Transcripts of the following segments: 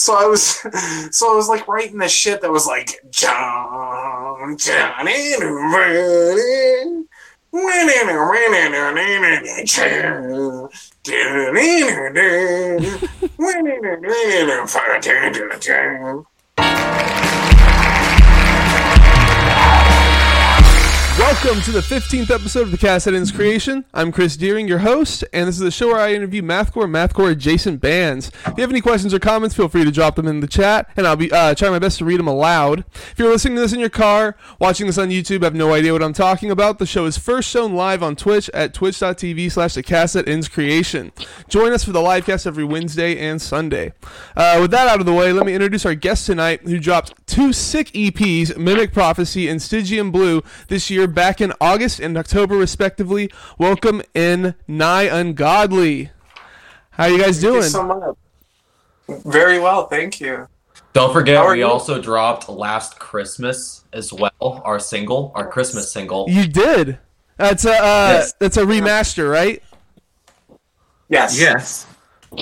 so I was, so I was like writing this shit that was like John, Johnny, John, Welcome to the 15th episode of the Ends Creation. I'm Chris Deering, your host, and this is the show where I interview mathcore and mathcore adjacent bands. If you have any questions or comments, feel free to drop them in the chat, and I'll be uh, trying my best to read them aloud. If you're listening to this in your car, watching this on YouTube, have no idea what I'm talking about, the show is first shown live on Twitch at twitch.tv slash the Ends Creation. Join us for the live cast every Wednesday and Sunday. Uh, with that out of the way, let me introduce our guest tonight, who dropped two sick EPs, Mimic Prophecy and Stygian Blue, this year back in August and October, respectively. Welcome in Nigh Ungodly. How you guys Thank doing? you so much. Very well, thank you. Don't forget, we you? also dropped Last Christmas as well, our single, our Christmas single. You did. That's a uh, Yes. that's a remaster, right? Yes. Yes.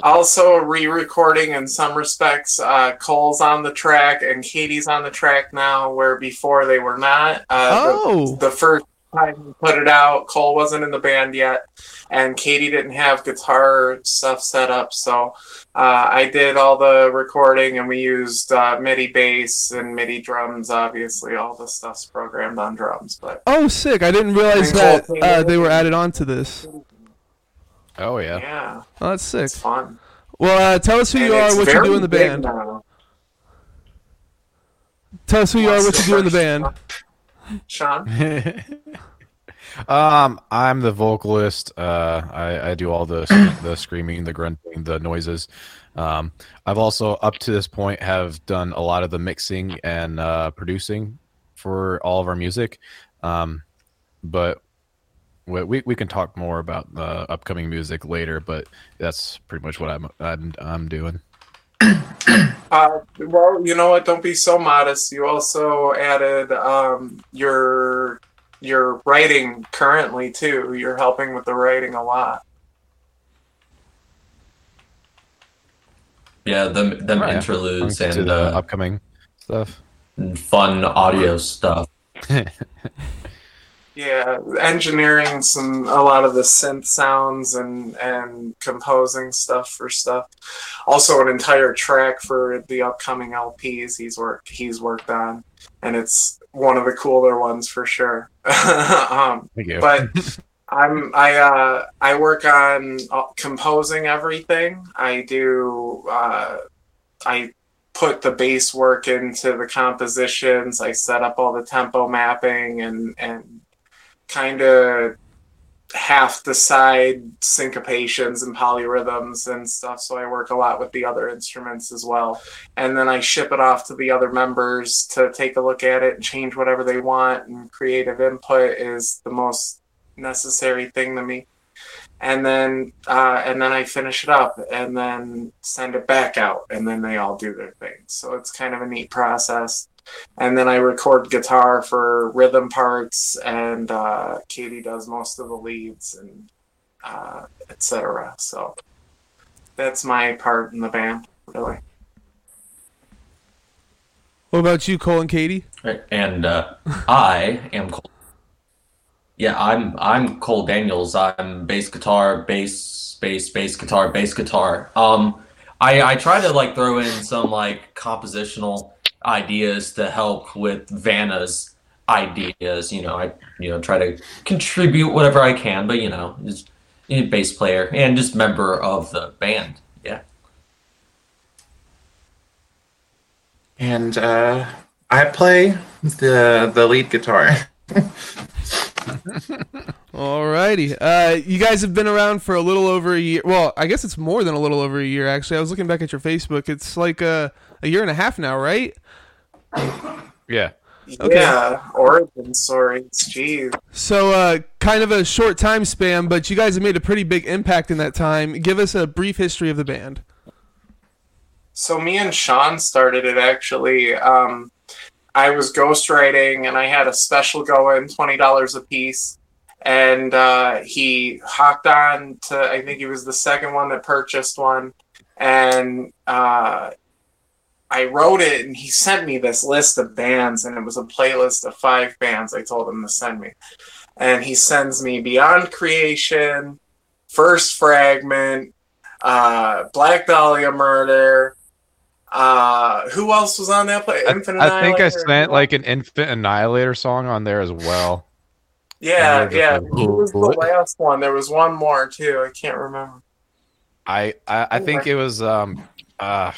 Also, a re-recording in some respects. Uh, Cole's on the track and Katie's on the track now, where before they were not. Uh, the- Oh. the, first time we put it out, Cole wasn't in the band yet, and Katie didn't have guitar stuff set up. So uh, I did all the recording, and we used uh, MIDI bass and MIDI drums. Obviously, all the stuff's programmed on drums, but Oh, sick! I didn't realize that uh, they were added on to this. Oh yeah. yeah, Oh, that's sick. it's fun. Well, uh, tell us who And you are, what you very do in the band. now. Tell us who you are, what What's you do in the band. Sean. um, I'm the vocalist. Uh, I, I do all the the screaming, the grunting, the noises. Um, I've also up to this point have done a lot of the mixing and uh, producing for all of our music. Um, but we, we we can talk more about the upcoming music later. But that's pretty much what I'm I'm, I'm doing. Uh, well, you know what? Don't be so modest. You also added um, your your writing currently too. You're helping with the writing a lot. Yeah, them, them Oh, yeah. interludes and the uh, upcoming stuff. fun audio stuff. Yeah, engineering some a lot of the synth sounds and and composing stuff for stuff. Also, an entire track for the upcoming LPs he's worked he's worked on, and it's one of the cooler ones for sure. um, Thank you. but I'm I uh I work on uh, composing everything. I do uh I put the bass work into the compositions. I set up all the tempo mapping and and kind of half the side syncopations and polyrhythms and stuff. So I work a lot with the other instruments as well. And then I ship it off to the other members to take a look at it and change whatever they want. And creative input is the most necessary thing to me. And then uh, and then I finish it up and then send it back out and then they all do their thing. So it's kind of a neat process. And then I record guitar for rhythm parts and uh, Katie does most of the leads and uh, etc. So that's my part in the band, really. What about you, Cole and Katie? And uh, I am Cole. Yeah, I'm I'm Cole Daniels. I'm bass guitar, bass, bass, bass guitar, bass guitar. Um, I I try to like throw in some like compositional ideas to help with Vanna's ideas. You know, I you know try to contribute whatever I can, but you know, just a bass player and just member of the band. Yeah. And uh, I play the the lead guitar. Alrighty. Uh, you guys have been around for a little over a year. Well, I guess it's more than a little over a year, actually. I was looking back at your Facebook. It's like a, a year and a half now, right? Yeah. Okay. Yeah, origin stories. Jeez. So, uh, kind of a short time span, but you guys have made a pretty big impact in that time. Give us a brief history of the band. So me and Sean started it actually. Um, I was ghostwriting and I had a special going, twenty dollars a piece. And uh, he hopped on to I think he was the second one that purchased one. And uh, I wrote it and he sent me this list of bands and it was a playlist of five bands I told him to send me. And he sends me Beyond Creation, First Fragment, uh, Black Dahlia Murder. Uh, who else was on that play? I, I think I sent like an Infant Annihilator song on there as well. Yeah, yeah. remember He was the last one. There was one more too. I can't remember. I I, I think it was um uh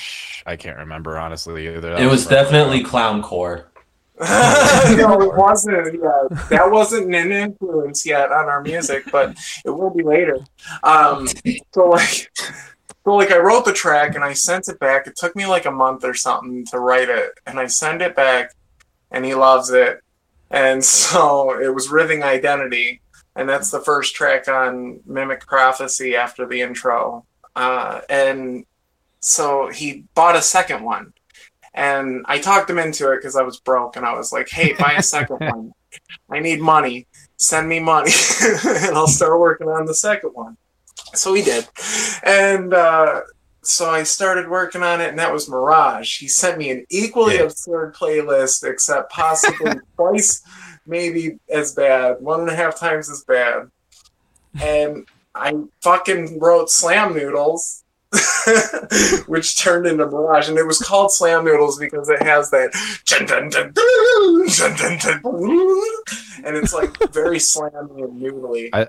I can't remember honestly either. That It was from- definitely clowncore. no, it wasn't. Yeah, that wasn't an influence yet on our music, but it will be later. Um, so like, so like, I wrote the track and I sent it back. It took me like a month or something to write it, and I send it back, and he loves it. And so it was Rhything Identity, and that's the first track on Mimic Prophecy after the intro. Uh, and so he bought a second one. And I talked him into it because I was broke, and I was like, "Hey, buy a second one. I need money. Send me money, and I'll start working on the second one." So he did, and uh, so I started working on it, and that was Mirage. He sent me an equally Yeah. absurd playlist, except possibly twice, maybe as bad, one and a half times as bad. And I fucking wrote Slam Noodles, which turned into Mirage, and it was called Slam Noodles because it has that, and it's like very slammy and noodly. I-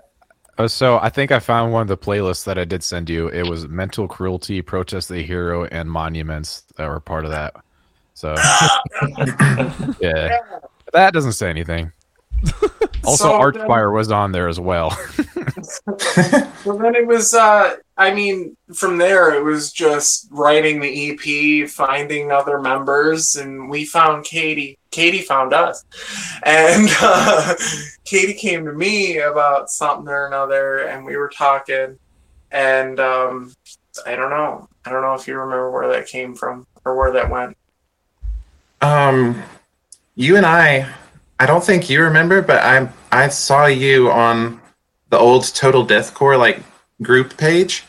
uh, so I think I found one of the playlists that I did send you. It was Mental Cruelty, Protest the Hero, and Monuments that were part of that. So yeah. yeah. That doesn't say anything. Also, So Archspire was on there as well. Well, then it was, uh, I mean, from there, it was just writing the EP, finding other members, and we found Katie. Katie found us. And uh, Katie came to me about something or another, and we were talking. And um, I don't know. I don't know if you remember where that came from or where that went. Um, you and I, I don't think you remember, but I I saw you on the old Total Deathcore like group page,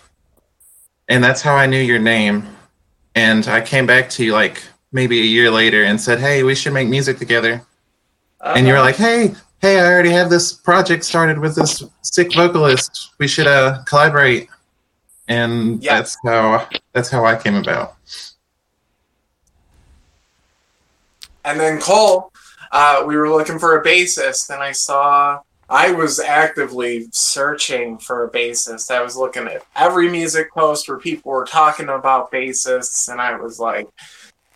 and that's how I knew your name. And I came back to you like maybe a year later and said, "Hey, we should make music together." And you were Uh, like, "Hey, hey, I already have this project started with this sick vocalist. We should uh collaborate." And Yeah. that's how that's how I came about. And then Cole, uh, we were looking for a bassist, and I saw I was actively searching for a bassist. I was looking at every music post where people were talking about bassists, and I was like,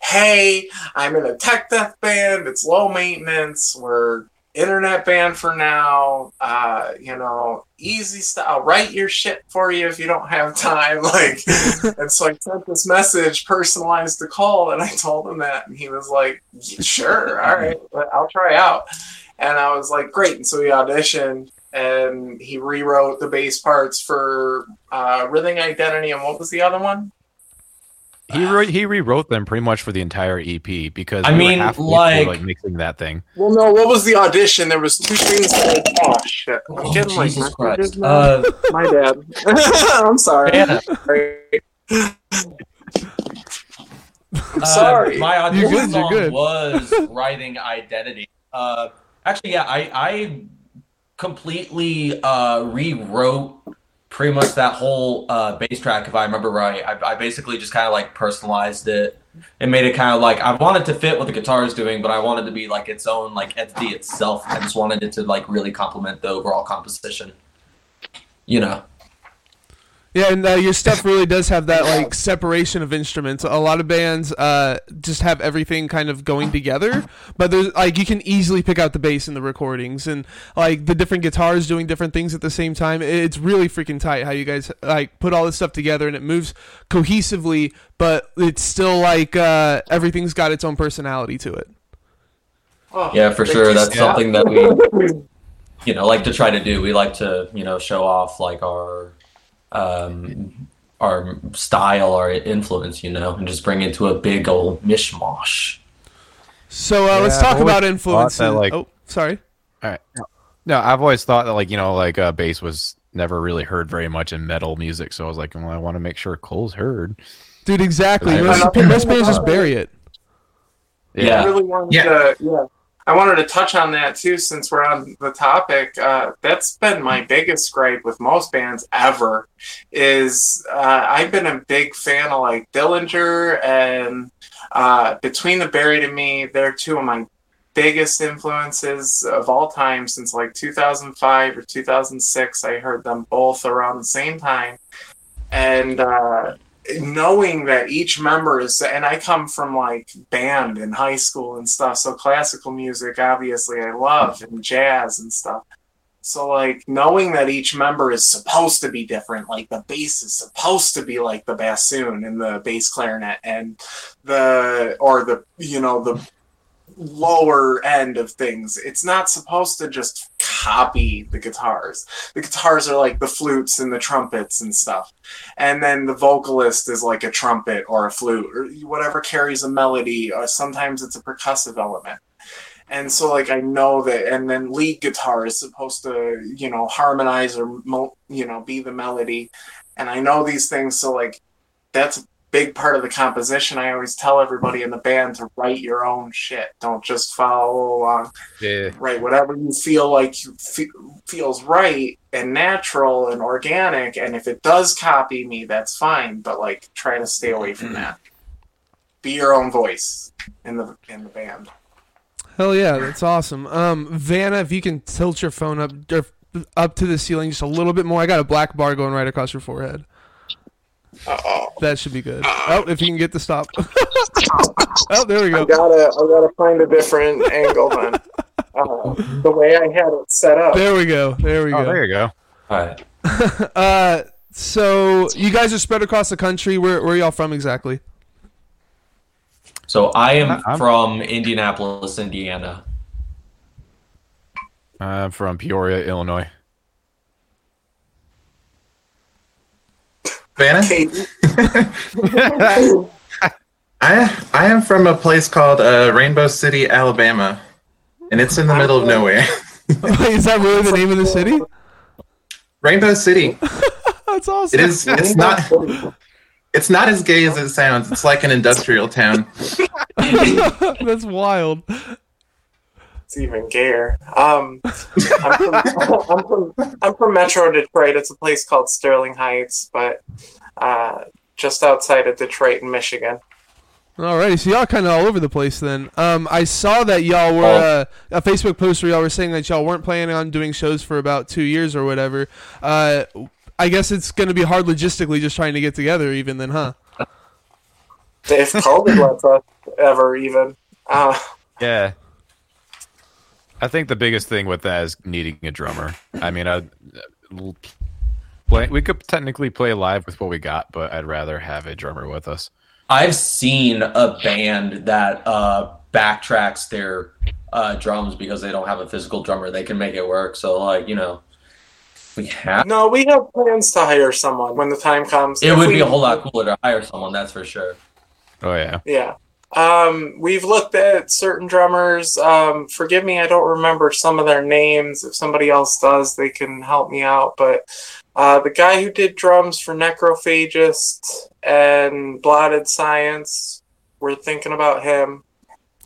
"Hey, I'm in a tech death band. It's low maintenance. We're internet band for now. Uh, you know, easy stuff. I'll write your shit for you if you don't have time." Like, and so I sent this message personalized the call, and I told him that, and he was like, "Sure, all right, but I'll try out." And I was like, "Great!" And so he auditioned, and he rewrote the bass parts for uh, "Rhything Identity," and what was the other one? He re- he rewrote them pretty much for the entire EP because I mean, halfway through, like- like mixing that thing. Well, no, what was the audition? There was two things. That, oh shit! I'm Oh, getting Jesus messages Christ. now. Uh, My dad. I'm sorry. yeah, I'm sorry. Uh, my You're audition good, you're song good. was writing identity. Uh, actually, yeah, I I completely uh, rewrote pretty much that whole uh, bass track, if I remember right. I, I basically just kind of like personalized it and made it kind of like I wanted to fit what the guitar is doing, but I wanted to be like its own like entity itself. I just wanted it to like really complement the overall composition. You know. Yeah, and uh, your stuff really does have that like separation of instruments. A lot of bands uh, just have everything kind of going together, but there's like you can easily pick out the bass in the recordings and like the different guitars doing different things at the same time. It's really freaking tight how you guys like put all this stuff together and it moves cohesively, but it's still like uh, everything's got its own personality to it. Oh, Yeah, for sure. That's Scott. something that we you know like to try to do we like to you know show off like our um our style our influence you know and just bring it to a big old mishmash So uh, let's talk about always thought influences. that, like- oh, sorry. All right. No, I've always thought that like you know like uh, bass was never really heard very much in metal music, so I was like, well, I want to make sure Cole's heard. Dude, exactly. I- Most, most bands just bury it. I Yeah. really wanted Yeah. to, yeah. I wanted to touch on that too, since we're on the topic. Uh, that's been my biggest gripe with most bands ever. Is uh, I've been a big fan of like Dillinger and uh, Between the Buried and Me. They're two of my biggest influences of all time since like 2005 or 2006. I heard them both around the same time, and uh, knowing that each member is and i come from like band in high school and stuff so classical music obviously i love and jazz and stuff. So like knowing that each member is supposed to be different like the bass is supposed to be like the bassoon and the bass clarinet and the or the you know the lower end of things. It's not supposed to just copy the guitars. The guitars are like the flutes and the trumpets and stuff. And then the vocalist is like a trumpet or a flute or whatever carries a melody. Or sometimes it's a percussive element. And so like i know that and then lead guitar is supposed to you know harmonize or you know be the melody. And i know these things so like that's big part of the composition i always tell everybody in the band to write your own shit don't just follow along Yeah. right whatever you feel like you fe- feels right and natural and organic and if it does copy me that's fine but like try to stay away from that be your own voice in the in the band Hell yeah, that's awesome. Um, Vanna, if you can tilt your phone up or up to the ceiling just a little bit more. I got a black bar going right across your forehead. Oh That should be good. Oh, if you can get the stop. oh, there we go. i go. gotta i gotta find a different angle then uh, the way i had it set up There we go. There we Oh, go. there you go. All right. Uh, so you guys are spread across the country. Where where are y'all from exactly? So I am I'm- from Indianapolis, Indiana. I'm from Peoria, Illinois. Vanna? Katie, I I am from a place called uh, Rainbow City, Alabama, and it's in the middle of nowhere. Is that really the name of the city? Rainbow City. That's awesome. It is. It's not. It's not as gay as it sounds. It's like an industrial town. That's wild. It's even gayer um I'm from, I'm from i'm from metro detroit it's a place called sterling heights but uh just outside of detroit in michigan Alrighty, so y'all kind of all over the place then. Um, I saw that y'all were uh, a Facebook post where y'all were saying that y'all weren't planning on doing shows for about two years or whatever. Uh, I guess it's going to be hard logistically just trying to get together, even then, huh? if COVID lets us ever even. Uh, Yeah. I think the biggest thing with that is needing a drummer. I mean, I play, we could technically play live with what we got, but I'd rather have a drummer with us. I've seen a band that uh, backtracks their uh, drums because they don't have a physical drummer. They can make it work. So, like, you know, we have. no, we have plans to hire someone when the time comes. It If would we- be a whole lot cooler to hire someone, that's for sure. Oh yeah. Yeah. Um, we've looked at certain drummers. Um, forgive me, I don't remember some of their names. If somebody else does, they can help me out. But uh, the guy who did drums for Necrophagist and Blotted Science, we're thinking about him.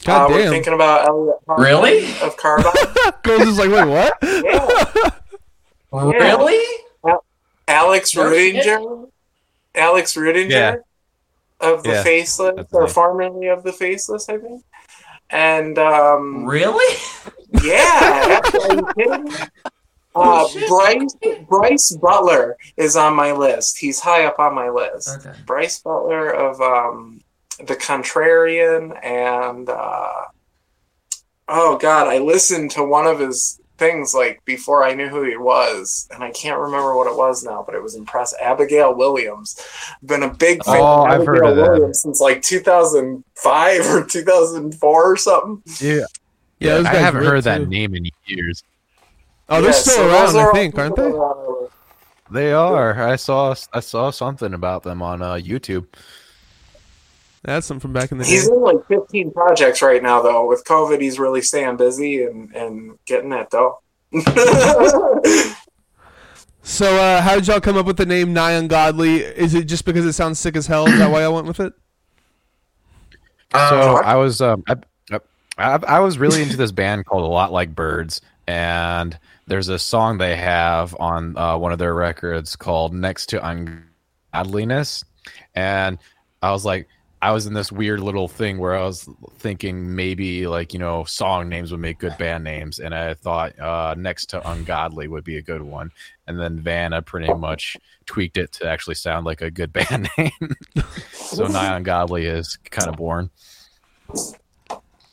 God uh, We're thinking about Elliot Hoffman Really? of Car Bomb. Goes is like, wait, what? yeah. Really? Alex No shit. Rudinger. Alex Rudinger Yeah. Of the Yeah, Faceless, or me. formerly of the Faceless, I think. And um, Really? yeah, are you kidding me? Uh, shit. Bryce Bryce Butler is on my list. He's high up on my list. Okay. Bryce Butler of um, the Contrarian and uh, oh god, I listened to one of his things like before I knew who he was, and I can't remember what it was now, but it was impressive. Abigail Williams, been a big fan Oh, of I've Abigail heard of that. Since like 2005 or 2004 or something. Yeah. Yeah, those I guys haven't rip, heard that name in years. Oh, they're still so around, I think, aren't they? that are on our list. They are. I saw. I saw something about them on uh, YouTube. That's some from back in the day. He's in like 15 projects right now, though. With COVID, he's really staying busy and, and getting that dough. So, uh, how did y'all come up with the name Nigh Ungodly? Is it just because it sounds sick as hell? Is that why I went with it? So Um, I was um, I, I, I was really into this band called A Lot Like Birds, and there's a song they have on uh, one of their records called Next to Ungodliness, and I was like, I was in this weird little thing where I was thinking maybe like you know song names would make good band names, and I thought uh, Next to Ungodly would be a good one, and then Vanna pretty much tweaked it to actually sound like a good band name. so Nigh Ungodly is kind of born.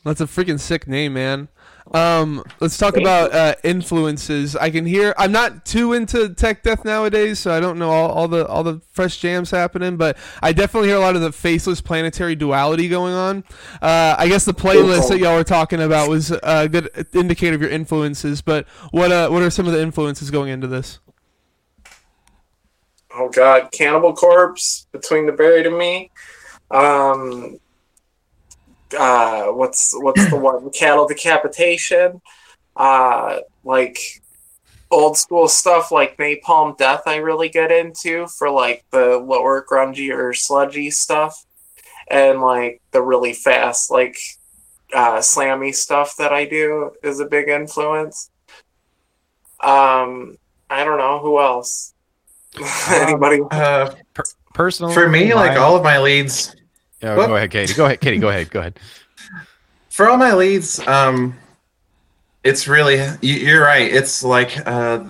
That's a freaking sick name, man. Um, let's talk about uh, influences. I can hear. I'm not too into tech death nowadays, so I don't know all, all the all the fresh jams happening. But I definitely hear a lot of the faceless planetary duality going on. Uh, I guess the playlist that y'all were talking about was a good indicator of your influences. But what uh, what are some of the influences going into this? oh god, Cannibal Corpse, Between the Buried and Me. Um, uh, what's what's the one? Cattle Decapitation. Uh, like old school stuff like Napalm Death. I really get into for like the lower grungy or sludgy stuff, and like the really fast like uh, slammy stuff that I do is a big influence. Um, I don't know who else. Anybody? uh, Personally, for me, like all of my leads, Yeah, What? go ahead, Katie. Go ahead, Katie. Go ahead. Go ahead. for all my leads, um, it's really you, you're right. It's like uh,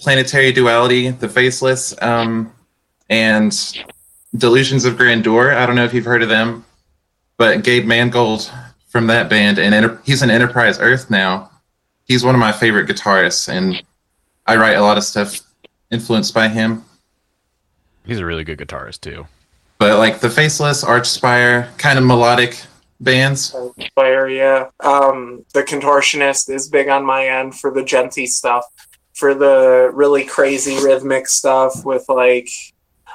planetary duality, the faceless, um, and delusions of grandeur. I don't know if you've heard of them, but Gabe Mangold from that band, and he's in Enterprise Earth now. He's one of my favorite guitarists, and I write a lot of stuff influenced by him. He's a really good guitarist too. But like the faceless, Archspire, kind of melodic bands. Fire, yeah. Um, the contortionist is big on my end for the djenty stuff, for the really crazy rhythmic stuff with like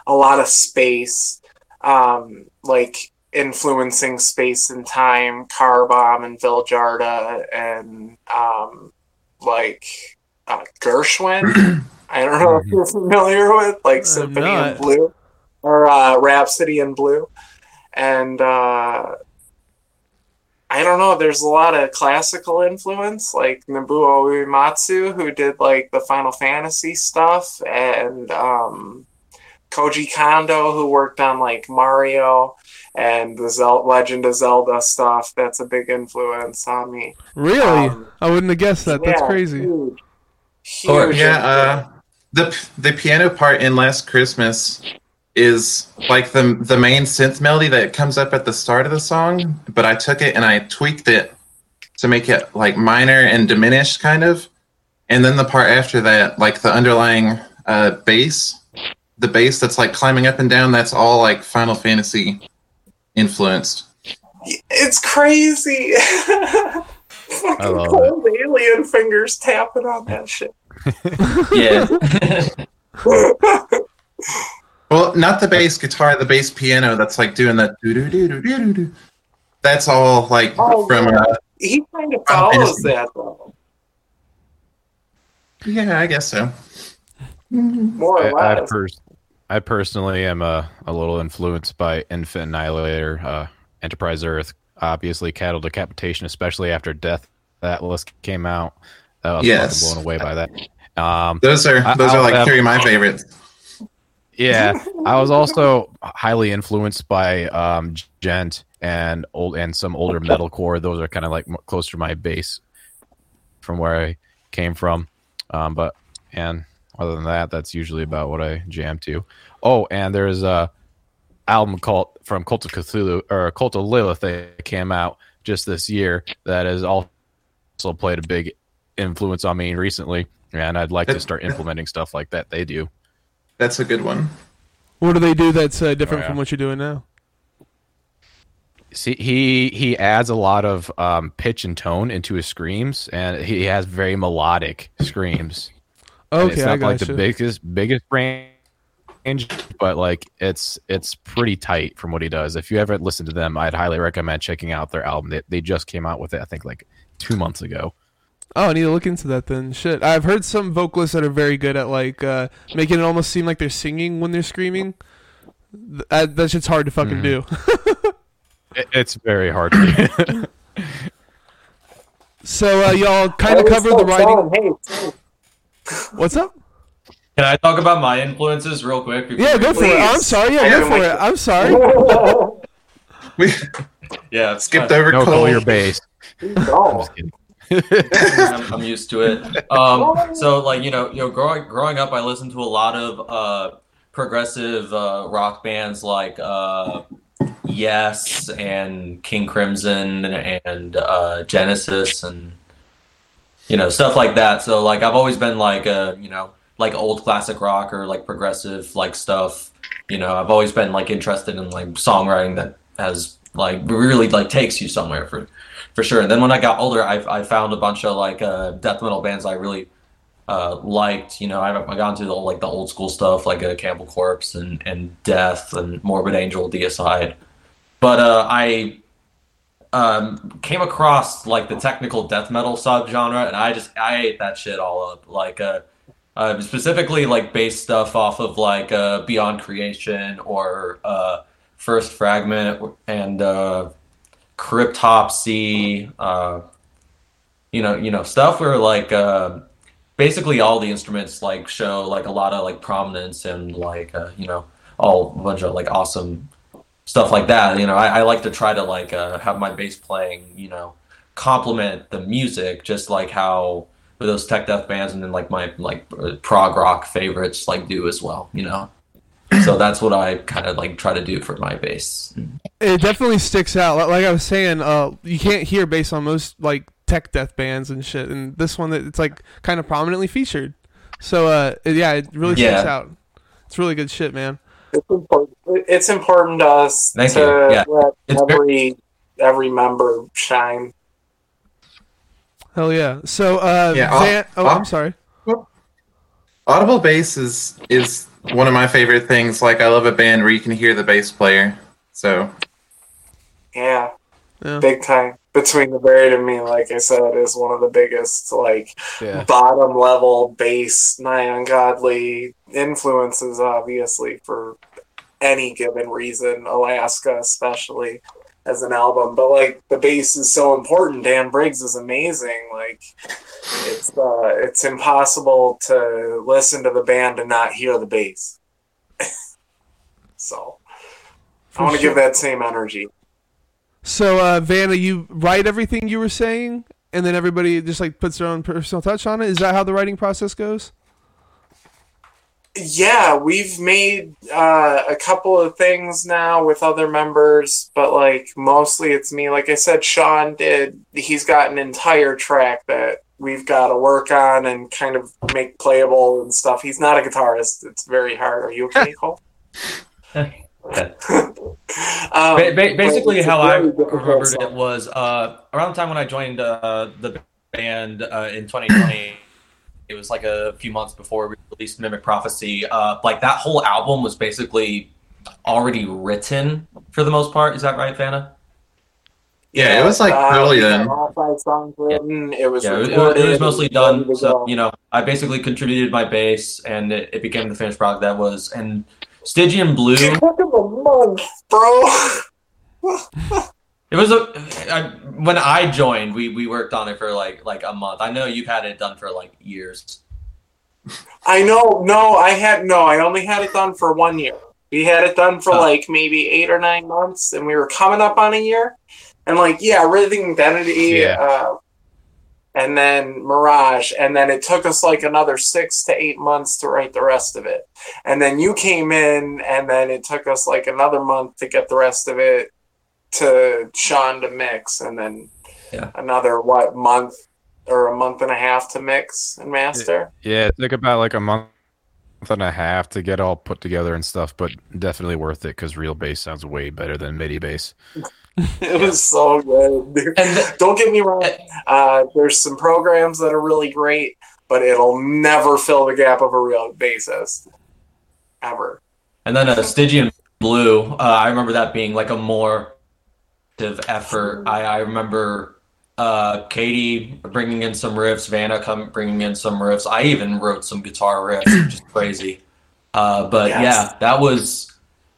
a lot of space, um, like influencing space and time, Car Bomb and Vildhjarta, and um, like uh, Gershwin. I don't know if you're familiar with like I'm Symphony in Blue or uh, Rhapsody in Blue, and uh, I don't know. There's a lot of classical influence, like Nobuo Uematsu, who did like the Final Fantasy stuff, and um, Koji Kondo, who worked on like Mario and the Zel- Legend of Zelda stuff. That's a big influence on me. Really, Um, I wouldn't have guessed that. That's Yeah, crazy. Huge, Or- huge Yeah, uh, the the piano part in Last Christmas is like the the main synth melody that comes up at the start of the song, but I took it and I tweaked it to make it like minor and diminished kind of. And then the part after that, like the underlying uh, bass, the bass that's like climbing up and down, that's all like Final Fantasy influenced. It's crazy. Fucking love cold alien fingers tapping on that shit. Yeah. Well, not the bass guitar, the bass piano that's like doing that. That's all like Oh, from. yeah. Uh, he kind of Final follows Fantasy. that though, yeah, I guess so. more I, or I, less. pers- I personally am a, a little influenced by Infant Annihilator, uh, Enterprise Earth, obviously Cattle Decapitation, especially after Death Atlas came out. I was Yes. fucking blown away by that. Um, Those are I- those I'll are like have- three of my favorites. Yeah, I was also highly influenced by um, Djent and old and some older metalcore. Those are kind of like m- close to my base from where I came from. Um, but and other than that, that's usually about what I jam to. Oh, and there's a album called from Cult of Cthulhu or Cult of Lilith that came out just this year that has also played a big influence on me recently. And I'd like to start implementing stuff like that they do. That's a good one. What do they do that's uh, different Oh, yeah. from what you're doing now? See, he he adds a lot of um, pitch and tone into his screams, and he has very melodic screams. And Okay, it's I not got like the biggest biggest range, but like it's it's pretty tight from what he does. If you ever listen to them, I'd highly recommend checking out their album. They, they just came out with it, I think, like two months ago. Oh, I need to look into that then. Shit, I've heard some vocalists that are very good at like uh, making it almost seem like they're singing when they're screaming. Th- That, that shit's hard to fucking do. It, it's very hard. to so uh, y'all kind of covered the writing. Hey, What's up? Can I talk about my influences real quick? Yeah, we- go for it. I'm sorry. Yeah, I go for it. it- I'm sorry. We Yeah, skipped over no, Cole. call your bass. no. I'm, I'm used to it. Um, so like you know, you know, growing growing up, I listened to a lot of uh, progressive uh, rock bands like uh, Yes and King Crimson and uh, Genesis and you know stuff like that. So like I've always been like uh, you know like old classic rock or like progressive like stuff. You know, I've always been like interested in like songwriting that has like really like takes you somewhere for for sure. And then when I got older, I, I found a bunch of like uh, death metal bands I really uh, liked. You know, I, I got into the, like the old school stuff like uh, Cannibal Corpse and, and Death and Morbid Angel, Deicide. But uh, I um, came across like the technical death metal subgenre, and I just I ate that shit all up. Like uh, uh, specifically like bass stuff off of like uh, Beyond Creation or uh, First Fragment and uh, Cryptopsy. Uh, you know, you know stuff where like uh, basically all the instruments like show like a lot of like prominence and like uh, you know all a bunch of like awesome stuff like that. You know, I, I like to try to like uh, have my bass playing, you know, complement the music, just like how those tech death bands and then like my like prog rock favorites like do as well. You know, so that's what I kind of like try to do for my bass. It definitely sticks out. Like I was saying, uh, you can't hear bass on most like tech death bands and shit, and this one that it's like kind of prominently featured. So uh, yeah, it really sticks Yeah. out. It's really good shit, man. It's important. It's important to us Thank to. Yeah. let It's every every member shine. Hell yeah. So uh, Yeah, I'll- oh, I'll- I'm sorry. Audible bass is is one of my favorite things. Like I love a band where you can hear the bass player. So Yeah, Yeah. big time. Between the buried and me, like I said, is one of the biggest like Yeah. bottom level bass nigh ungodly influences, obviously for any given reason. Alaska, especially as an album, but like the bass is so important. Dan Briggs is amazing. Like it's uh, it's impossible to listen to the band and not hear the bass. so I want to sure. give that same energy. So uh, Vanna, you write everything you were saying, and then everybody just like puts their own personal touch on it. Is that how the writing process goes? Yeah, we've made uh, a couple of things now with other members, but like mostly it's me. Like I said, Sean did. He's got an entire track that we've got to work on and kind of make playable and stuff. He's not a guitarist. It's very hard. Are you okay, Cole? um, Ba- ba- basically, how I remembered song. it was uh, around the time when I joined uh, the band uh, in 2020. It was like a few months before we released Mimic Prophecy. Uh, like that whole album was basically already written for the most part. Is that right, Vanna? Yeah, it was, like, uh, early we got then. All five songs written. It was Yeah, it was, it was mostly it was ready done. So you know, I basically contributed my bass, and it, it became the finished product that was. And Stygian Blue. It took him a month, bro. It was a I, when I joined, we we worked on it for like like a month. I know you've had it done for like years. I know. No, I had no. I only had it done for one year. We had it done for Oh. like maybe eight or nine months, and we were coming up on a year. And like, yeah, Rhythm Identity, Yeah. uh, and then Mirage, and then it took us like another six to eight months to write the rest of it. And then you came in, and then it took us like another month to get the rest of it to Sean to mix, and then Yeah. another what month or a month and a half to mix and master. Yeah, it took about like a month and a half to get all put together and stuff, but definitely worth it because real bass sounds way better than MIDI bass. It was so good. And th- Don't get me wrong. Uh, there's some programs that are really great, but it'll never fill the gap of a real bassist, ever. and then a Stygian Blue. Uh, I remember that being like a more active effort. I I remember uh, Katie bringing in some riffs, Vanna come bringing in some riffs. I even wrote some guitar riffs, which is crazy. Uh, but Yes. yeah, that was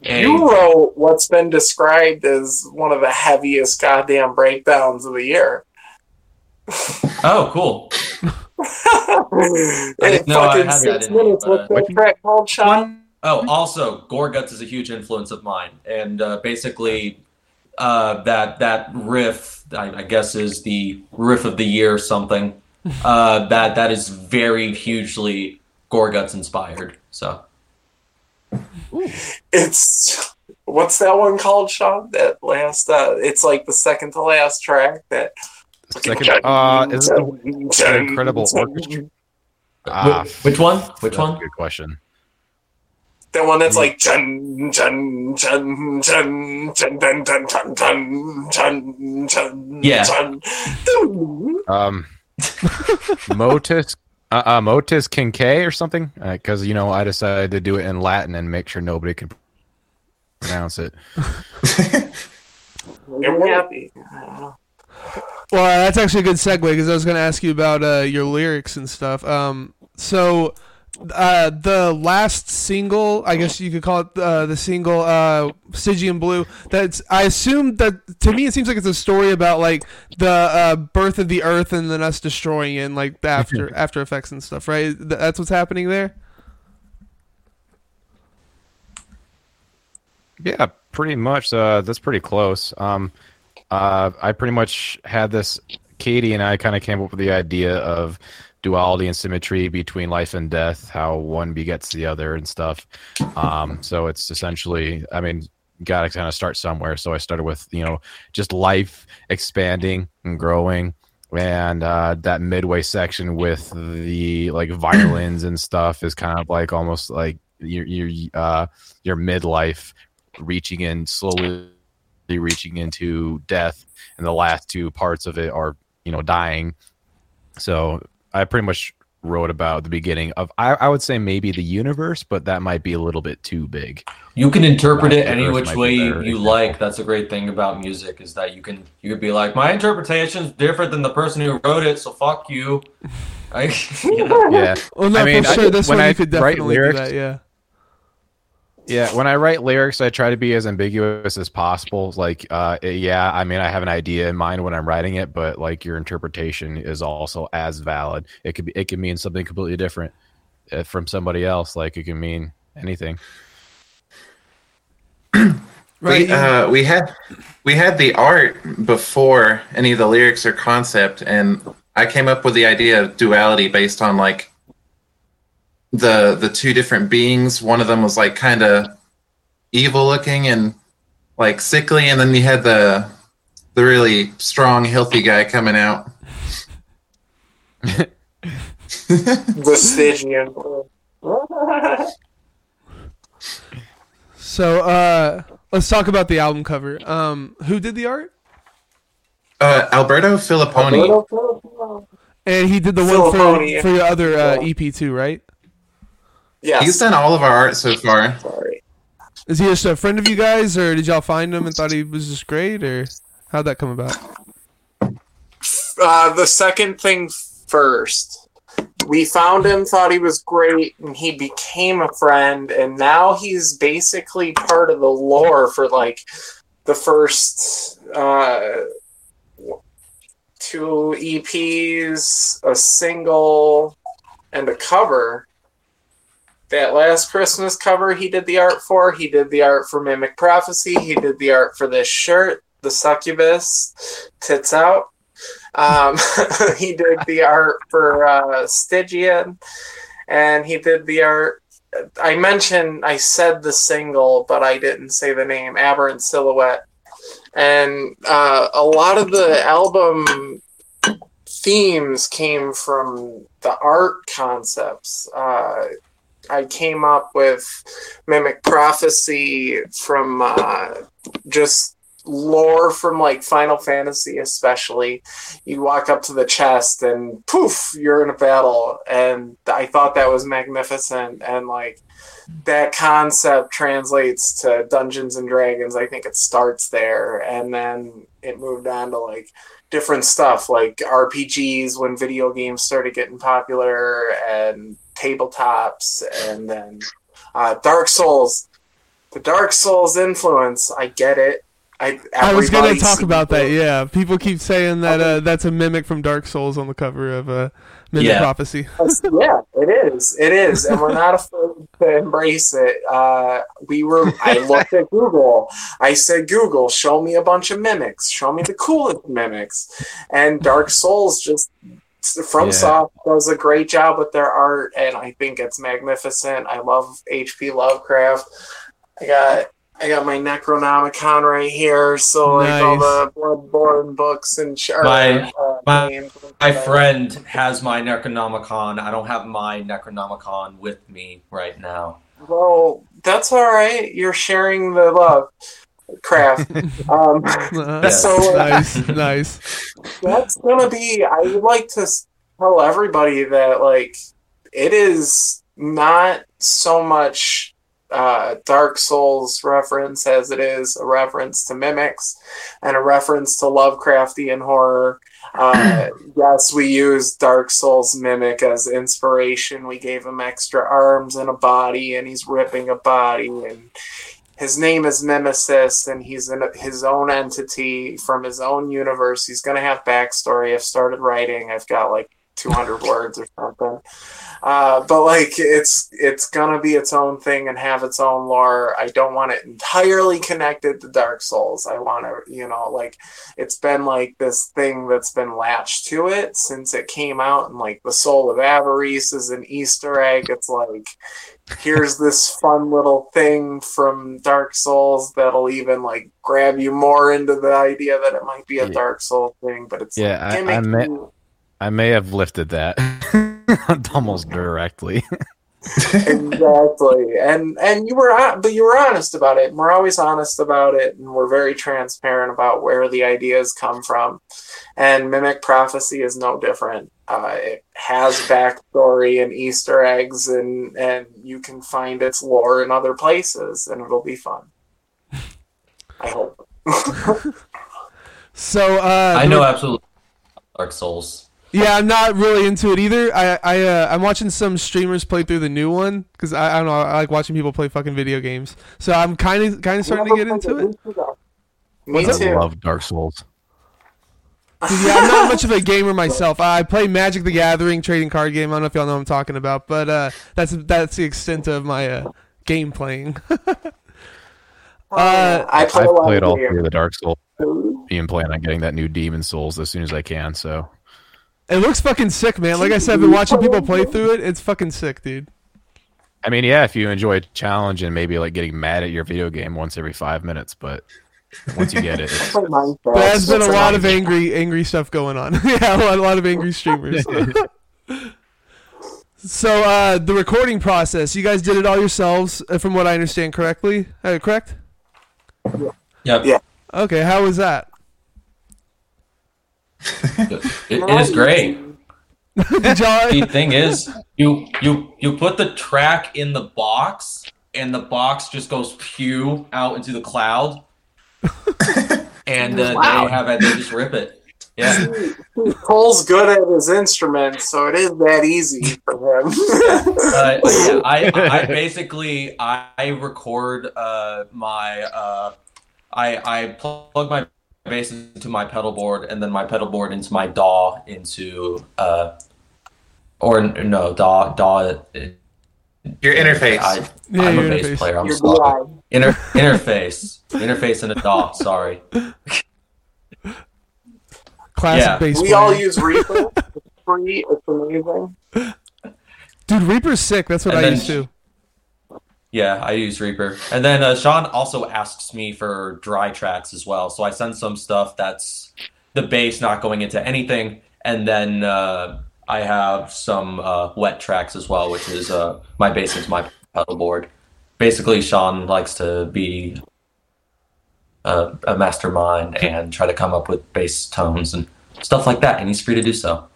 a, You wrote what's been described as one of the heaviest goddamn breakdowns of the year. oh cool. In didn't know I fucking six minutes, but, what's that track called, Sean? Oh, also, Gorguts is a huge influence of mine, and uh, basically, uh, that that riff, I, I guess, is the riff of the year or something. Uh, that that is very hugely Gorguts inspired. So It's what's that one called, Sean? That last, uh, it's like the second to last track. That Second, uh, is it the, an incredible orchestra? Ah, Wh- which one? Which one? good question. The one that's like chun chun chun chun chun chun chun chun chun chun chun Yeah. chun. Um, Motus, uh, uh, Motus Kincaid or something? Because you know, I decided to do it in Latin and make sure nobody could pronounce it. I'm happy. Well, that's actually a good segue because I was going to ask you about uh, your lyrics and stuff. Um, so, uh, the last single, I guess you could call it uh, the single uh, "Stygian Blue." That's I assume that to me it seems like it's a story about like the uh, birth of the Earth and then us destroying it, and like the after after effects and stuff. Right? That's what's happening there. Yeah, pretty much. Uh, that's pretty close. Um, uh, I pretty much had this. Katie and I kind of came up with the idea of duality and symmetry between life and death, how one begets the other and stuff. Um, so it's essentially, I mean, got to kind of start somewhere. So I started with, you know, just life expanding and growing. And uh, that midway section with the like violins and stuff is kind of like almost like your your uh, your midlife reaching in slowly reaching into death and the last two parts of it are you know dying so i pretty much wrote about the beginning of I, I would say maybe the universe but that might be a little bit too big You can interpret My it any which way you, example. like. That's a great thing about music is that you can you could be like, my interpretation's different than the person who wrote it, so fuck you. I, you know? yeah Well, no, I mean, for I- sure. This when one I you could write definitely do that. Yeah. Yeah, when I write lyrics, I try to be as ambiguous as possible. Like, uh, yeah, I mean, I have an idea in mind when I'm writing it, but like your interpretation is also as valid. It could be, it could mean something completely different uh, from somebody else. Like, it can mean anything. Right. We, uh, we had we had the art before any of the lyrics or concept, and I came up with the idea of duality based on like the the two different beings. One of them was like kind of evil looking and like sickly, and then you had the the really strong, healthy guy coming out. The Stygian. so uh, let's talk about the album cover. Um, who did the art? Uh, Alberto Filipponi. And he did the one for, Filipponi. for your other uh, EP too, right? Yes. He's done all of our art so far. Sorry. Is he just a friend of you guys, or did y'all find him and thought he was just great, or how'd that come about? Uh, the second thing first. We found him, thought he was great, and he became a friend, and now he's basically part of the lore for like the first uh, two EPs, a single, and a cover. That last Christmas cover he did the art for. He did the art for Mimic Prophecy. He did the art for this shirt, the succubus, tits out. Um, he did the art for uh, Stygian, and he did the art. I mentioned, I said the single, but I didn't say the name, Aberrant Silhouette. And uh, a lot of the album themes came from the art concepts. Uh, I came up with Mimic Prophecy from uh, just lore from like Final Fantasy, especially. You walk up to the chest and poof, you're in a battle. And I thought that was magnificent. And like that concept translates to Dungeons and Dragons. I think it starts there. And then it moved on to like different stuff like RPGs when video games started getting popular and tabletops and then uh, Dark Souls. The Dark Souls influence, I get it. I, I was going to talk sees about that. Yeah, people keep saying that Okay. uh, that's a mimic from Dark Souls on the cover of uh, Mimic Yeah. Prophecy. yeah, it is. It is, and we're not afraid to embrace it. Uh, we were. I looked at Google. I said, Google, show me a bunch of mimics. Show me the coolest mimics. And Dark Souls just from Yeah. Soft does a great job with their art, and I think it's magnificent. I love H.P. Lovecraft. I got. I got my Necronomicon right here, so like all the Bloodborne books and sh- My- uh, my-. My friend has my Necronomicon. I don't have my Necronomicon with me right now. Well, that's all right. You're sharing the love, craft. um, so uh, nice, nice. that's gonna be. I would like to tell everybody that like it is not so much uh, Dark Souls reference as it is a reference to mimics and a reference to Lovecraftian horror. Uh, yes, we used Dark Souls mimic as inspiration. We gave him extra arms and a body, and he's ripping a body. And his name is Nemesis, and he's in his own entity from his own universe. He's gonna have backstory. I've started writing. I've got like 200 words or something. Uh, but like it's it's gonna be its own thing and have its own lore. I don't want it entirely connected to Dark Souls. I want to, you know, like it's been like this thing that's been latched to it since it came out, and like the Soul of Avarice is an Easter egg. It's like here's this fun little thing from Dark Souls that'll even like grab you more into the idea that it might be a Yeah. Dark Soul thing, but it's Yeah, I- I gimmicky. met- I may have lifted that almost directly. exactly. And and you were but you were honest about it and we're always honest about it and we're very transparent about where the ideas come from. And mimic prophecy is no different. Uh, it has backstory and easter eggs and and you can find its lore in other places and it'll be fun. I hope. So uh, I know absolutely Dark Souls. Yeah, I'm not really into it either. I I uh, I'm watching some streamers play through the new one because I, I don't know. I like watching people play fucking video games. So I'm kind of kind of starting to get into it. me I too love Dark Souls. Yeah, I'm not much of a gamer myself. I play Magic the Gathering trading card game. I don't know if y'all know what I'm talking about, but uh, that's that's the extent of my uh, game playing. Uh, i play I've played all three of the Dark Souls. Ooh. Being plan on getting that new Demon Souls as soon as I can. So it looks fucking sick, man. Like I said, I've been watching people play through it. It's fucking sick, dude. I mean, yeah, if you enjoy a challenge and maybe like getting mad at your video game once every five minutes, but once you get it, it's, There has been a lot of angry angry stuff going on. yeah, a lot, a lot of angry streamers. so uh, the recording process, you guys did it all yourselves, uh, from what I understand correctly. Uh, correct? Yep. Yeah. Okay, how was that? It, it is great. The thing is, you you you put the track in the box, and the box just goes pew out into the cloud, and uh, Wow. they have it. They just rip it. Yeah. Cole's good at his instrument, so it is that easy for him. Uh, yeah, I, I basically I record uh, my uh, I I plug my bass into my pedal board and then my pedal board into my DAW into uh, or no DAW DAW. Your interface. I, Yeah, I'm a bass interface. player. I'm Your sorry. DI. Inter, interface interface in a DAW. Sorry. Classic Yeah. bass We player. all use Reaper. It's free. It's amazing. Dude, Reaper's sick. That's what And I then- used to. Yeah, I use Reaper. And then uh, Sean also asks me for dry tracks as well. So I send some stuff that's the bass not going into anything. And then uh, I have some uh, wet tracks as well, which is uh, my bass into my pedal board. Basically, Sean likes to be a, a mastermind and try to come up with bass tones and stuff like that. And he's free to do so.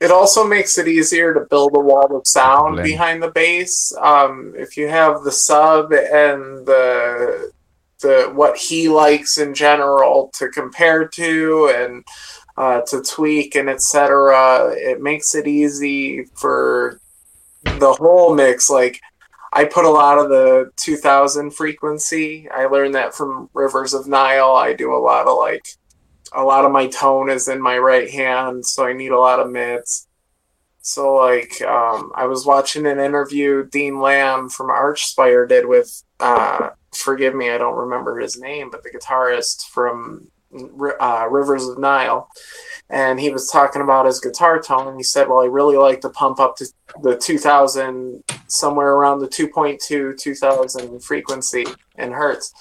It also makes it easier to build a wall of sound Blend. behind the bass. Um, if you have the sub and the the what he likes in general to compare to and uh, to tweak and etc., it makes it easy for the whole mix. Like I put a lot of the 2000 frequency. I learned that from Rivers of Nihil. I do a lot of like a lot of my tone is in my right hand, so I need a lot of mids. So like um, I was watching an interview Dean Lamb from Archspire did with uh, forgive me, I don't remember his name, but the guitarist from uh, Rivers of Nihil, and he was talking about his guitar tone, and he said, "Well, I really like to pump up to the 2000, somewhere around the 2.2 2000 frequency in hertz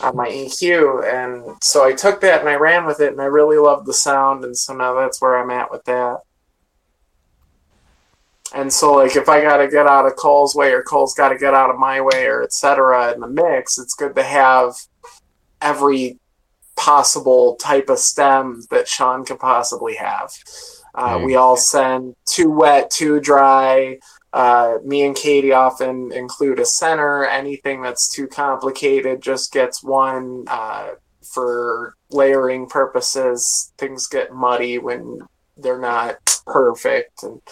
on my EQ." And so I took that and I ran with it, and I really loved the sound, and so now that's where I'm at with that. And so, like, if I got to get out of Cole's way or Cole's got to get out of my way or etc. in the mix, it's good to have every possible type of stem that Sean could possibly have. Uh, we all send too wet, too dry. Uh, me and Katie often include a center. Anything that's too complicated just gets one. Uh, for layering purposes, things get muddy when they're not perfect. And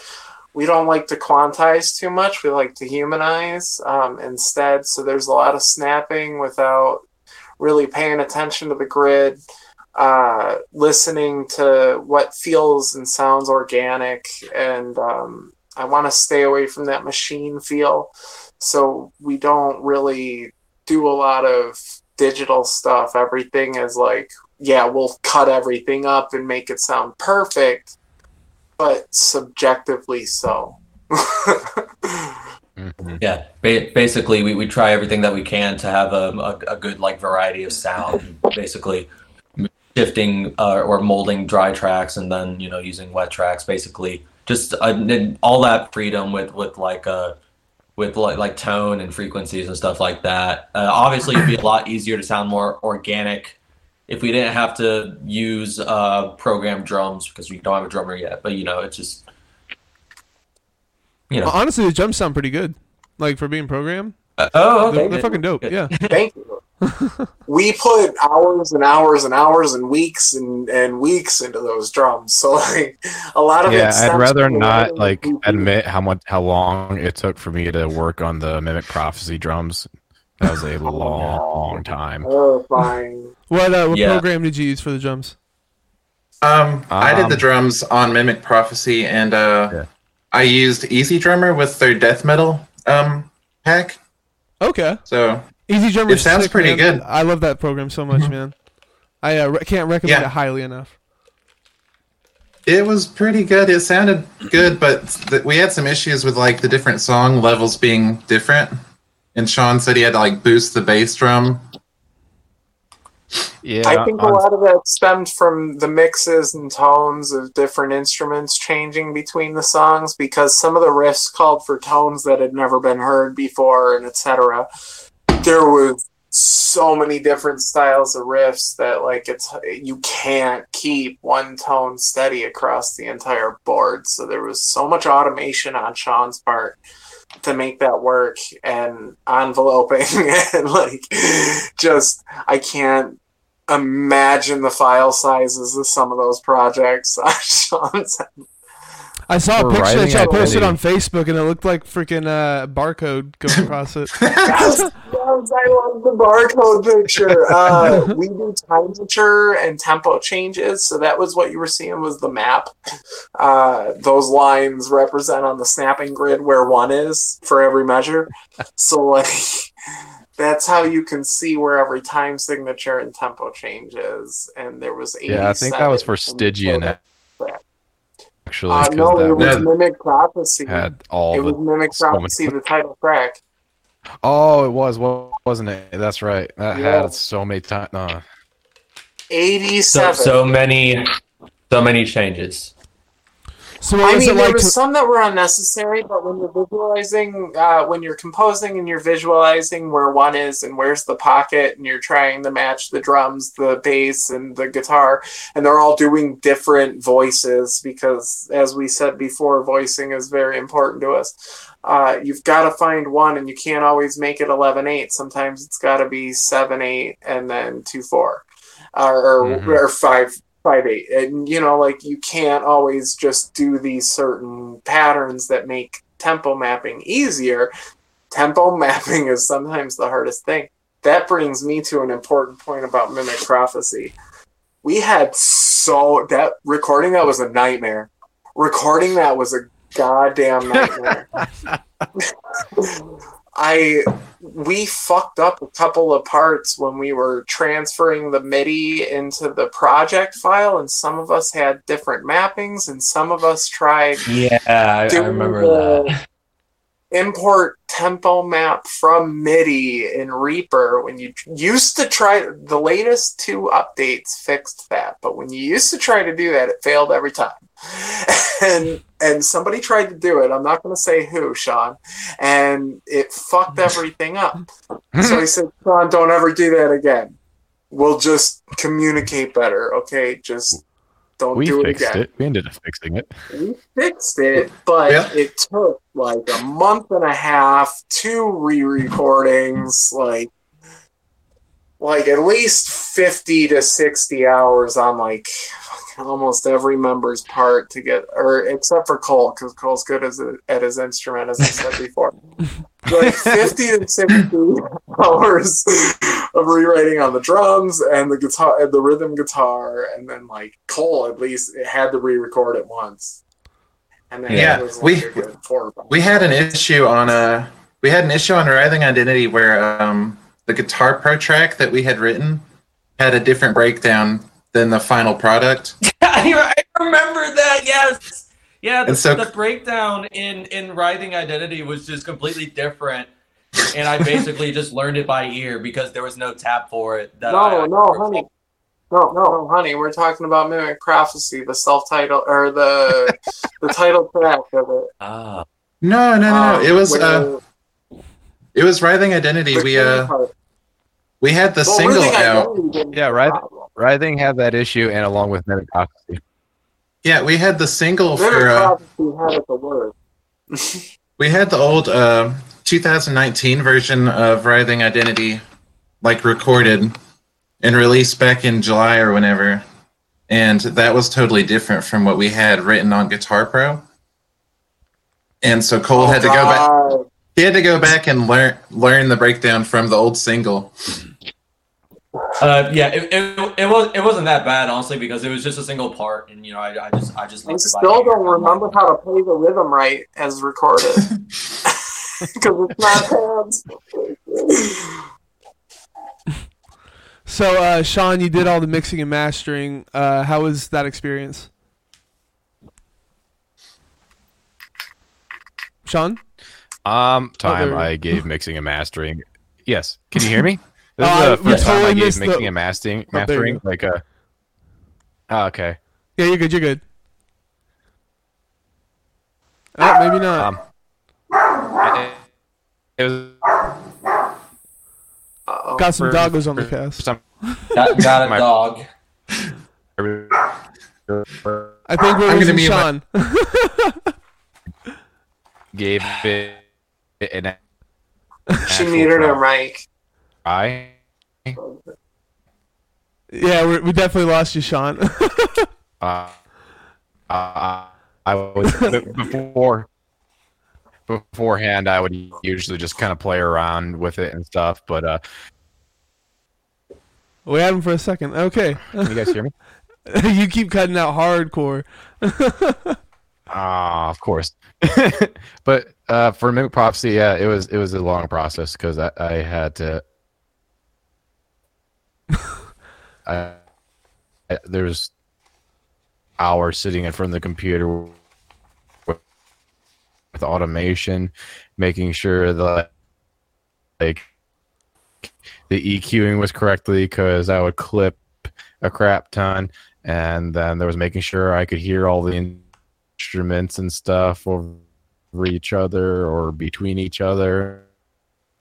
we don't like to quantize too much. We like to humanize um, instead. So there's a lot of snapping without really paying attention to the grid, uh, listening to what feels and sounds organic. And um, I want to stay away from that machine feel. So we don't really do a lot of digital stuff. Everything is like, yeah, we'll cut everything up and make it sound perfect, but subjectively so. Mhm. Yeah, ba- basically, we, we try everything that we can to have a, a, a good like variety of sound. Basically, shifting uh, or molding dry tracks and then you know using wet tracks. Basically, just uh, all that freedom with with like uh with like like tone and frequencies and stuff like that. Uh, obviously, it'd be a lot easier to sound more organic if we didn't have to use uh programmed drums because we don't have a drummer yet. But you know, it's just you know. Honestly, the drums sound pretty good. Like for being programmed, Uh, oh, okay. they're, they're fucking dope. Good. Yeah. Thank you. we put hours and hours and hours and weeks and, and weeks into those drums. So like a lot of Yeah, it I'd rather not like we- admit how much how long it took for me to work on the Mimic Prophecy drums. That was a long time. horrifying. What uh, what Yeah. program did you use for the drums? Um, I did the Um, drums on Mimic Prophecy, and uh, Yeah. I used EZdrummer with their death metal um pack. Okay. So EZdrummer. It sounds pretty good. I love that program so much, man. I uh, re- can't recommend Yeah. it highly enough. it was pretty good. It sounded good, but th- we had some issues with like the different song levels being different. And Sean said he had to like boost the bass drum. Yeah, I think a lot of that stemmed from the mixes and tones of different instruments changing between the songs because some of the riffs called for tones that had never been heard before and etc. There was so many different styles of riffs that like it's you can't keep one tone steady across the entire board. So there was so much automation on Sean's part to make that work and enveloping and like just I can't imagine the file sizes of some of those projects. Sean's I saw a picture that y'all I posted on Facebook, and it looked like freaking uh, barcode going across it. yes, yes, I love the barcode picture. Uh, we do temperature and tempo changes, so that was what you were seeing was the map. Uh, those lines represent on the snapping grid where one is for every measure. So like that's how you can see where every time signature and tempo changes. And there was yeah, I think that was for Stygian so actually. Uh, 'cause no, that it was Mimic Prophecy. had all It the was Mimic Prophecy, the title track. Oh, it was, wa- wasn't it? That's right. That Yeah. had so many times. Uh, So, 87. so many, so many changes. So I mean, there like? was to- some that were unnecessary, but when you're visualizing, uh, when you're composing and you're visualizing where one is and where's the pocket, and you're trying to match the drums, the bass, and the guitar, and they're all doing different voices because, as we said before, voicing is very important to us. Uh, you've got to find one, and you can't always make it 11 8. Sometimes it's got to be 7 8 and then 2 4 or, or, Mhm. or 5 five eight and you know like you can't always just do these certain patterns that make tempo mapping easier. Tempo mapping is sometimes the hardest thing. That brings me to an important point about mimic prophecy. We had so that recording that was a nightmare. Recording that was a goddamn nightmare i we fucked up a couple of parts when we were transferring the MIDI into the project file, and some of us had different mappings, and some of us tried Yeah, I, I remember the that. Import tempo map from MIDI in Reaper. When you used to try, the latest two updates fixed that, but when you used to try to do that, it failed every time. and and somebody tried to do it. I'm not going to say who, Sean, and it fucked everything up. so he said, Sean, don't ever do that again. We'll just communicate better, okay? Just don't we do it fixed again it. We ended up fixing it. we fixed it, but Yeah. it took like a month and a half, two re-recordings, like like at least fifty to sixty hours on like almost every member's part to get, or except for Cole, because Cole's good as a, at his instrument, as I said before. Like fifty to sixty hours of rewriting on the drums and the guitar, and the rhythm guitar, and then like Cole at least it had to re-record it once. And then Yeah, it was like we- four. We had an issue on a we had an issue on Writhing Identity where um, the Guitar Pro track that we had written had a different breakdown than the final product. I I remember that. Yes. Yeah. The, so- the breakdown in in Writhing Identity was just completely different, and I basically just learned it by ear because there was no tab for it. That No, I, no, honey. No, no, no, honey. We're talking about Mimic Prophecy, the self-title or the the title track of it. Ah. No, no, no, no. Um, It was uh, it was Writhing Identity. We uh part- we had the Well, single really, I out. know you didn't Yeah, have a right. problem. Writhing had that issue, and along with Mimic Prophecy. Yeah, we had the single for uh, Prophecy had it the we had the old uh 2019 version of Writhing Identity like recorded and released back in July or whenever. And that was totally different from what we had written on Guitar Pro. And so Cole Oh, had to go back he had to go back and learn learn the breakdown from the old single. Uh, yeah, it, it, it was it wasn't that bad honestly because it was just a single part, and you know I, I just I just I learned it by still don't remember how to play the rhythm right as recorded because it's not pads. So, uh, Sean, you did all the mixing and mastering. Uh, how was that experience? Sean? Um, time there- I gave mixing and mastering. Yes, can you hear me? This Uh, is the we first time totally I gave missed the- and mastering. Oh, Mastering go. like a. Oh, okay. Yeah, you're good. You're good. Oh, maybe not. Um, it, it was Uh-oh. Got some for- doggos on the for cast. some- Got, got a My- dog. I think we're losing gonna mute my- Sean. gave it an She actual muted her try. mic. I yeah, we we definitely lost you, Sean. uh, uh, I was before beforehand. I would usually just kind of play around with it and stuff. But uh, we had him for a second. Okay. can you guys hear me? you keep cutting out hardcore. Ah, of course. but uh, for Mimic Prophecy, yeah, it was it was a long process because I, I had to. I, I- there's hours sitting in front of the computer with, with automation, making sure that like the EQing was correctly because I would clip a crap ton, and then there was making sure I could hear all the instruments and stuff over each other or between each other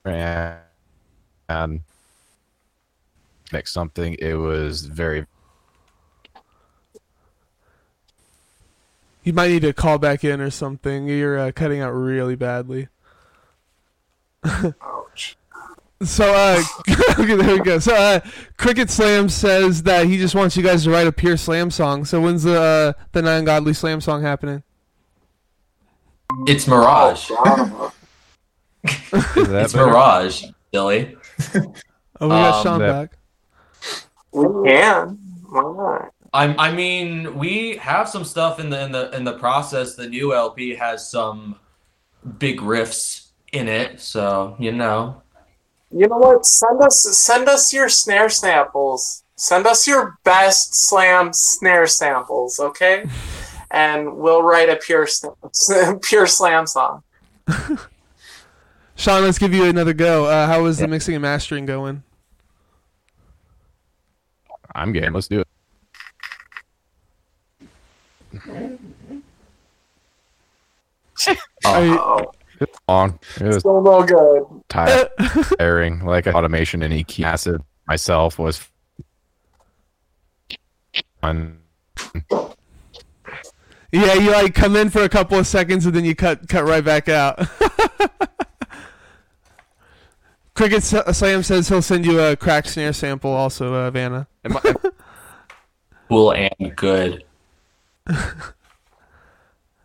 and, and mix something. It was very You might need to call back in or something. You're uh, cutting out really badly. Ouch. So, uh, okay, there we go. So, uh, Cricket Slam says that he just wants you guys to write a pure slam song. So, when's the uh, the Nigh Ungodly slam song happening? It's Mirage. Oh, is that It's better? Mirage, Billy. Oh, we got Um, Sean that- back. We can. Why not? I'm, I mean, we have some stuff in the in the in the process. The new LP has some big riffs in it, so you know. You know what? Send us send us your snare samples. Send us your best slam snare samples, okay? And we'll write a pure sn- pure slam song. Sean, let's give you another go. Uh, how is the mixing and mastering going? I'm game. Let's do it. Are you- Oh, Long. It was still no good. tiring. Like automation and EQ acid myself was fun. yeah, you like come in for a couple of seconds and then you cut cut right back out. Cricket S- Slam says he'll send you a crack snare sample, also, uh, Vanna. Am I- cool and good.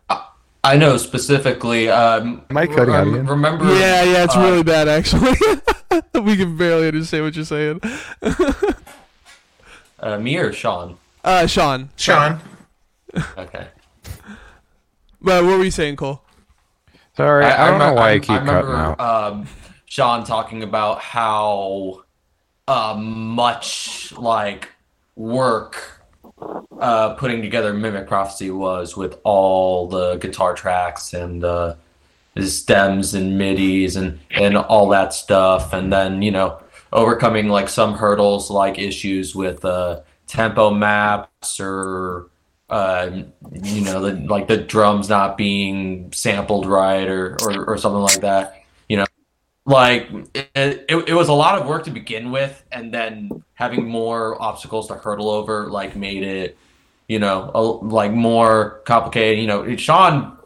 I- I know specifically. Um, Am I cutting out? Remember? Yeah, yeah, it's uh, really bad actually. we can barely understand what you're saying. uh, me or Sean. Uh, Sean. Sean, Okay. But what were you saying, Cole? Sorry, I, don't know why I, I- keep I cutting remember, out. Um, Sean talking about how uh, much like work uh, putting together Mimic Prophecy was with all the guitar tracks and uh, the stems and midis and and all that stuff, and then you know overcoming like some hurdles like issues with uh, tempo maps or uh, you know, the, like the drums not being sampled right or, or, or something like that. Like it, it, it was a lot of work to begin with, and then having more obstacles to hurdle over, like made it, you know, a, like more complicated. You know, Sean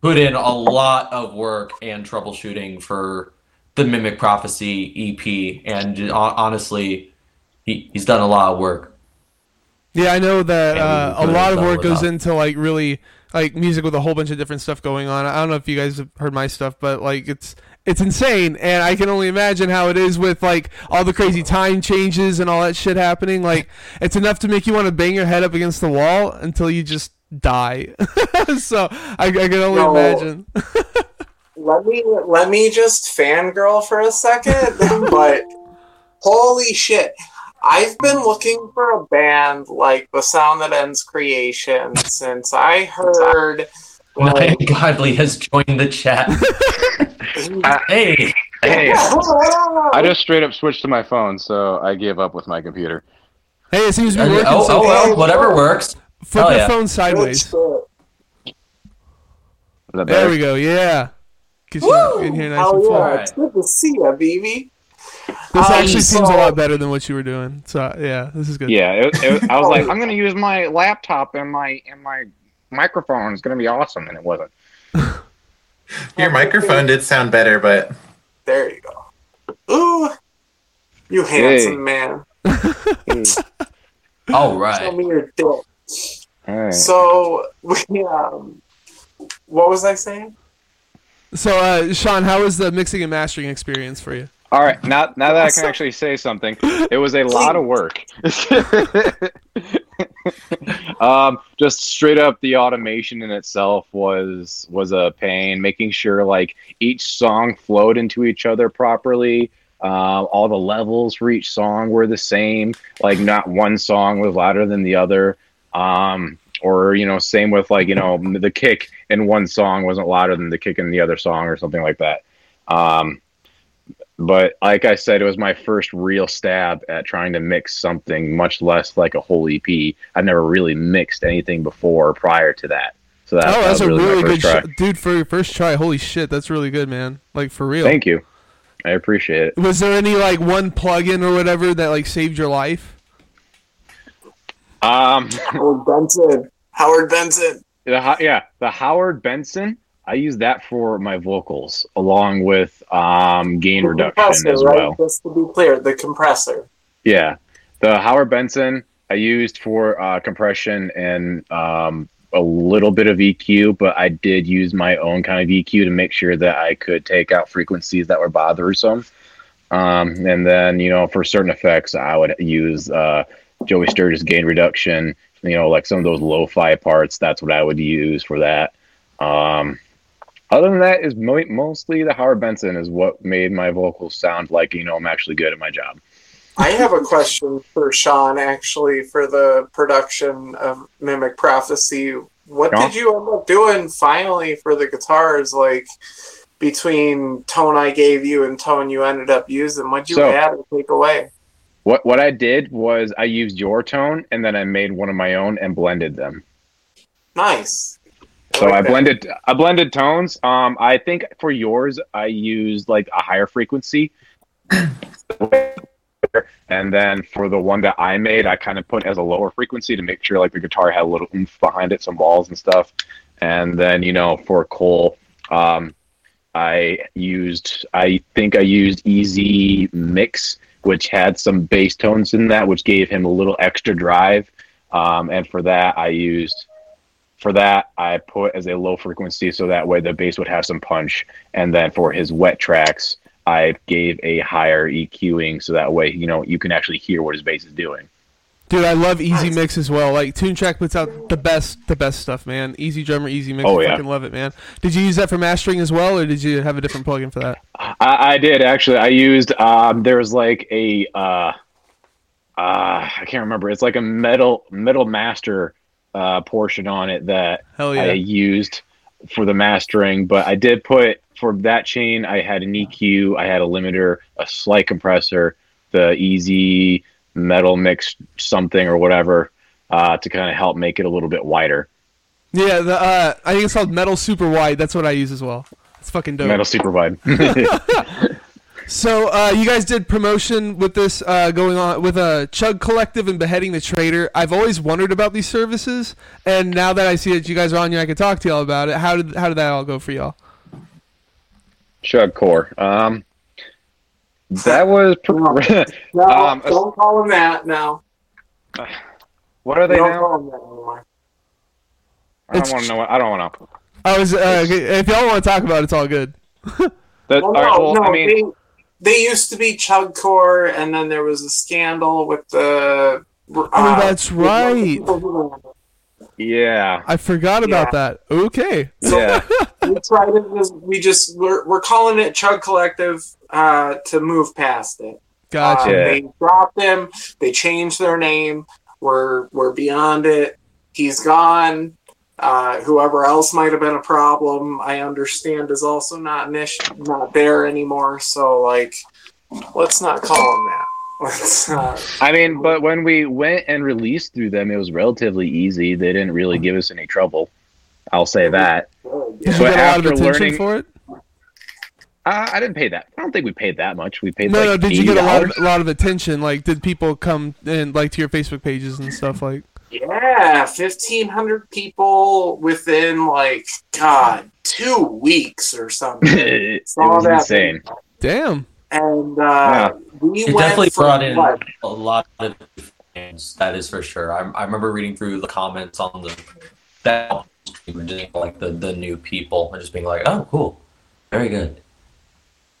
put in a lot of work and troubleshooting for the Mimic Prophecy EP, and honestly, he, he's done a lot of work. Yeah, I know that uh, a lot of work goes without. into like really like music with a whole bunch of different stuff going on. I don't know if you guys have heard my stuff, but like it's it's insane, and I can only imagine how it is with like all the crazy time changes and all that shit happening. Like it's enough to make you want to bang your head up against the wall until you just die. so I, I can only No. imagine. Let me let me just fangirl for a second, but holy shit. I've been looking for a band like The Sound That Ends Creation since I heard like, Godly has joined the chat. Hey, Hey, I just straight up switched to my phone, so I gave up with my computer. Hey, it seems to oh, be working. oh, so well, whatever works. flip hell your yeah. phone sideways. Is There we go. Yeah. Get you Woo! in here nice Hell and yeah. Alright. it's good to see you, BB. This Um, actually seems a so- lot better than what you were doing. So yeah, this is good. Yeah, it, it, I was Oh. like, I'm gonna use my laptop and my and my microphone. It's gonna be awesome, and it wasn't. your microphone did sound better, but There you go. Ooh, you handsome man. All Show right. me your dick. All right. So, we, um, what was I saying? So uh, Sean, how was the mixing and mastering experience for you? All right, now now that I can actually say something, it was a lot of work. um, just straight up, the automation in itself was was a pain. Making sure like each song flowed into each other properly. Um, all the levels for each song were the same. Like not one song was louder than the other. Um, or you know, same with like you know the kick in one song wasn't louder than the kick in the other song or something like that. Um, but like I said, it was my first real stab at trying to mix something much less like a whole EP. I've never really mixed anything before prior to that. So that, oh, that that's was a really, really good try. sh- dude for your first try. Holy shit, that's really good, man. Like for real. Thank you. I appreciate it. Was there any like one plugin or whatever that like saved your life? Um, Howard Benson. Howard Benson. the, yeah, the Howard Benson. I use that for my vocals, along with um, gain The reduction compressor, as right? well. Just to be clear, the compressor. Yeah, the Howard Benson I used for uh, compression and um, a little bit of EQ, but I did use my own kind of EQ to make sure that I could take out frequencies that were bothersome. Um, and then, you know, for certain effects, I would use uh, Joey Sturgis gain reduction. You know, like some of those lo-fi parts. That's what I would use for that. Um, other than that, is mo- mostly the Howard Benson is what made my vocals sound like you know I'm actually good at my job. I have a question for Sean, actually, for the production of Mimic Prophecy. What Yeah. did you end up doing finally for the guitars? Like between tone I gave you and tone you ended up using, what'd you So- add or take away? What what I did was I used your tone and then I made one of my own and blended them. Nice. So like I that. blended I blended tones. Um, I think for yours I used like a higher frequency, and then for the one that I made, I kind of put as a lower frequency to make sure like the guitar had a little oomph behind it, some walls and stuff. And then you know for Cole, um, I used I think I used EZmix, which had some bass tones in that, which gave him a little extra drive. Um, and for that, I used for that I put as a low frequency so that way the bass would have some punch. And then for his wet tracks, I gave a higher EQing so that way you know you can actually hear what his bass is doing. Dude, I love EZmix as well. Like Toontrack puts out the best, the best stuff, man. EZdrummer, Easy Mix. Oh, I yeah. fucking love it, man. Did you use that for mastering as well, or did you have a different plugin for that? I, I did actually. I used um, there was like a uh, uh, I can't remember. It's like a metal metal master uh, portion on it that Hell I used for the mastering, but I did put for that chain. I had an EQ, I had a limiter, a slight compressor, the easy metal mix something or whatever uh, to kind of help make it a little bit wider. Yeah, the uh, I think it's called Metal Super Wide. That's what I use as well. It's fucking dope. Metal super wide. So uh, you guys did promotion with this uh, going on with a Chug Collective and Beheading the Traitor. I've always wondered about these services, and now that I see that you guys are on here, I can talk to y'all about it. How did how did that all go for y'all? Chug core. Um, that was. Pr- No, Um, don't call him that now. what are they don't now? call him that anymore. I don't want to know. What, I don't want to. I was uh, if y'all want to talk about it, it's all good. That, Well, all no, right, well, no, I mean, they, they used to be Chugcore, and then there was a scandal with the. Uh, Oh, that's right. yeah, I forgot about that. Okay. yeah. we tried it. was- We just we're, we're calling it Chug Collective uh, to move past it. Gotcha. Um, They dropped him. They changed their name. We're we're beyond it. He's gone. Uh, whoever else might have been a problem, I understand, is also not an issue, not there anymore. So like, let's not call him that. Let's. Uh, I mean, but when we went and released through them, it was relatively easy. They didn't really give us any trouble. I'll say that. Did But you get a lot of attention learning- for it? Uh, I didn't pay that. I don't think we paid that much. We paid No, like no. Did you get a lot of a lot of attention? Like, did people come and like to your Facebook pages and stuff? Like, yeah, fifteen hundred people within like God two weeks or something. it Saw was that insane. damn. And uh, we It went definitely from, brought in what, a lot of fans. That is for sure. I, I remember reading through the comments on the that just like the the new people and just being like, oh, cool, very good.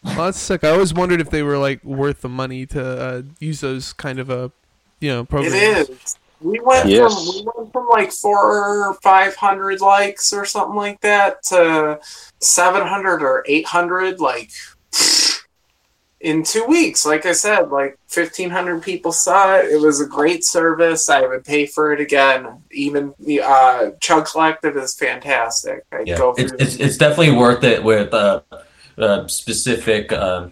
Well, that's sick. I always wondered if they were like worth the money to uh, use those kind of a, you know, programs. It is. We went Yes. from we went from like four or five hundred likes or something like that to seven hundred or eight hundred like in two weeks. Like I said, like fifteen hundred people saw it. It was a great service. I would pay for it again. Even the uh, Chug Collective is fantastic. I'd Yeah, go it's, it's it's definitely worth it with uh, uh specific uh,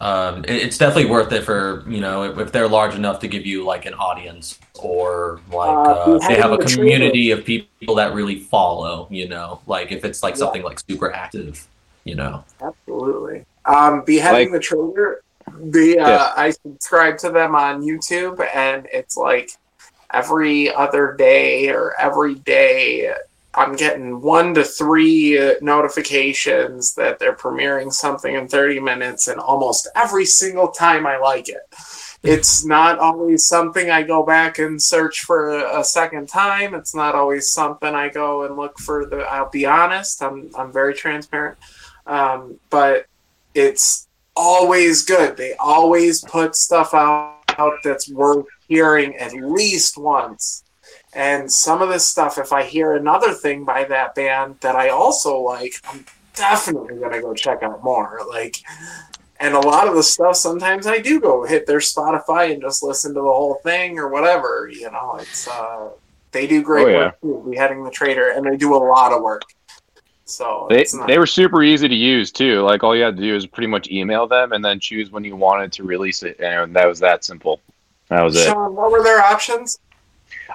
um, it- it's definitely worth it for you know if, if they're large enough to give you like an audience or like Uh, uh, if they have a community of people that really follow. You know, like if it's like Yeah. something like super active. You know. Absolutely. Um, beheading Like- the Traitor. The uh, Yes. I subscribe to them on YouTube, and it's like every other day or every day. I'm getting one to three uh, notifications that they're premiering something in 30 minutes, and almost every single time I like it. It's not always something I go back and search for a, a second time. It's not always something I go and look for the. I'll be honest. I'm I'm very transparent um, but it's always good. They always put stuff out, out that's worth hearing at least once. And some of this stuff, if I hear another thing by that band that I also like, I'm definitely gonna go check out more. Like, and a lot of the stuff, sometimes I do go hit their Spotify and just listen to the whole thing or whatever. You know, it's uh, they do great Oh, yeah. work too, beheading the Traitor, and they do a lot of work. So They, it's not- they were super easy to use too. Like all you had to do is pretty much email them and then choose when you wanted to release it, and that was that simple. That was it. Sean, what were their options?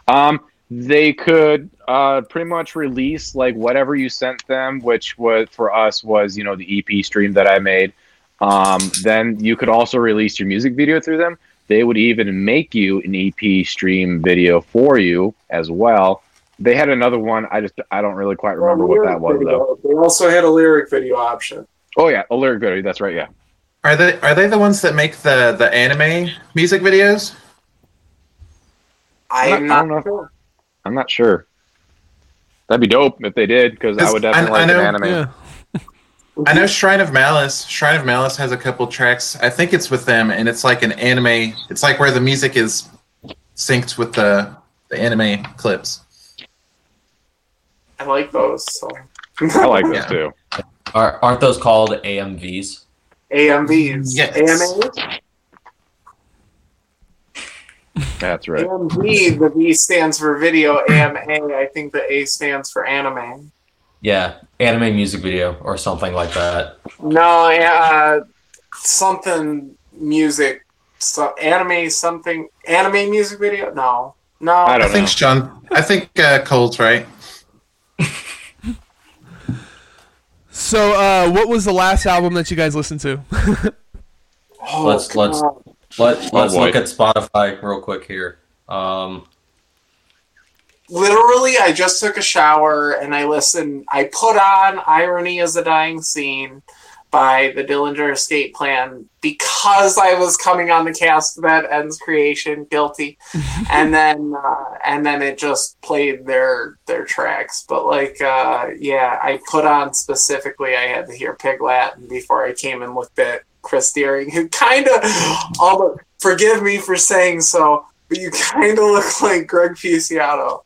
Um, they could uh, pretty much release like whatever you sent them, which was for us was you know the EP stream that I made. Um, then you could also release your music video through them. They would even make you an EP stream video for you as well. They had another one. I just I don't really quite remember what that was though. They also had a lyric video option. Oh yeah, a lyric video. That's right. Yeah. Are they are they the ones that make the the anime music videos? I am I not don't know. sure. I'm not sure. That'd be dope if they did, because I 'Cause would definitely I- I like know- an anime. Yeah. I know Shrine of Malice. Shrine of Malice has a couple tracks. I think it's with them, and it's like an anime. It's like where the music is synced with the the anime clips. I like those. So. I like those Yeah. too. Are, aren't those called AMVs? AMVs. Yes. AMAs? That's right. AMV, the V stands for video. AMA, I think the A stands for anime. Yeah, anime music video or something like that. No, uh, something music. So, anime, something. Anime music video? No. No. I I don't think know. Sean. I think uh, Cole's right. So, uh, what was the last album that you guys listened to? Oh, Let's- let's- God. Let, Oh, let's boy. look at Spotify real quick here. Um, literally i just took a shower and i listened i put on irony is a dying scene by the dillinger escape plan because i was coming on the cast that ends creation guilty and then uh, and then it just played their their tracks but like uh, yeah i put on specifically i had to hear pig latin before i came and looked at chris deering who kind of um, almost forgive me for saying so but you kind of look like greg Puciato.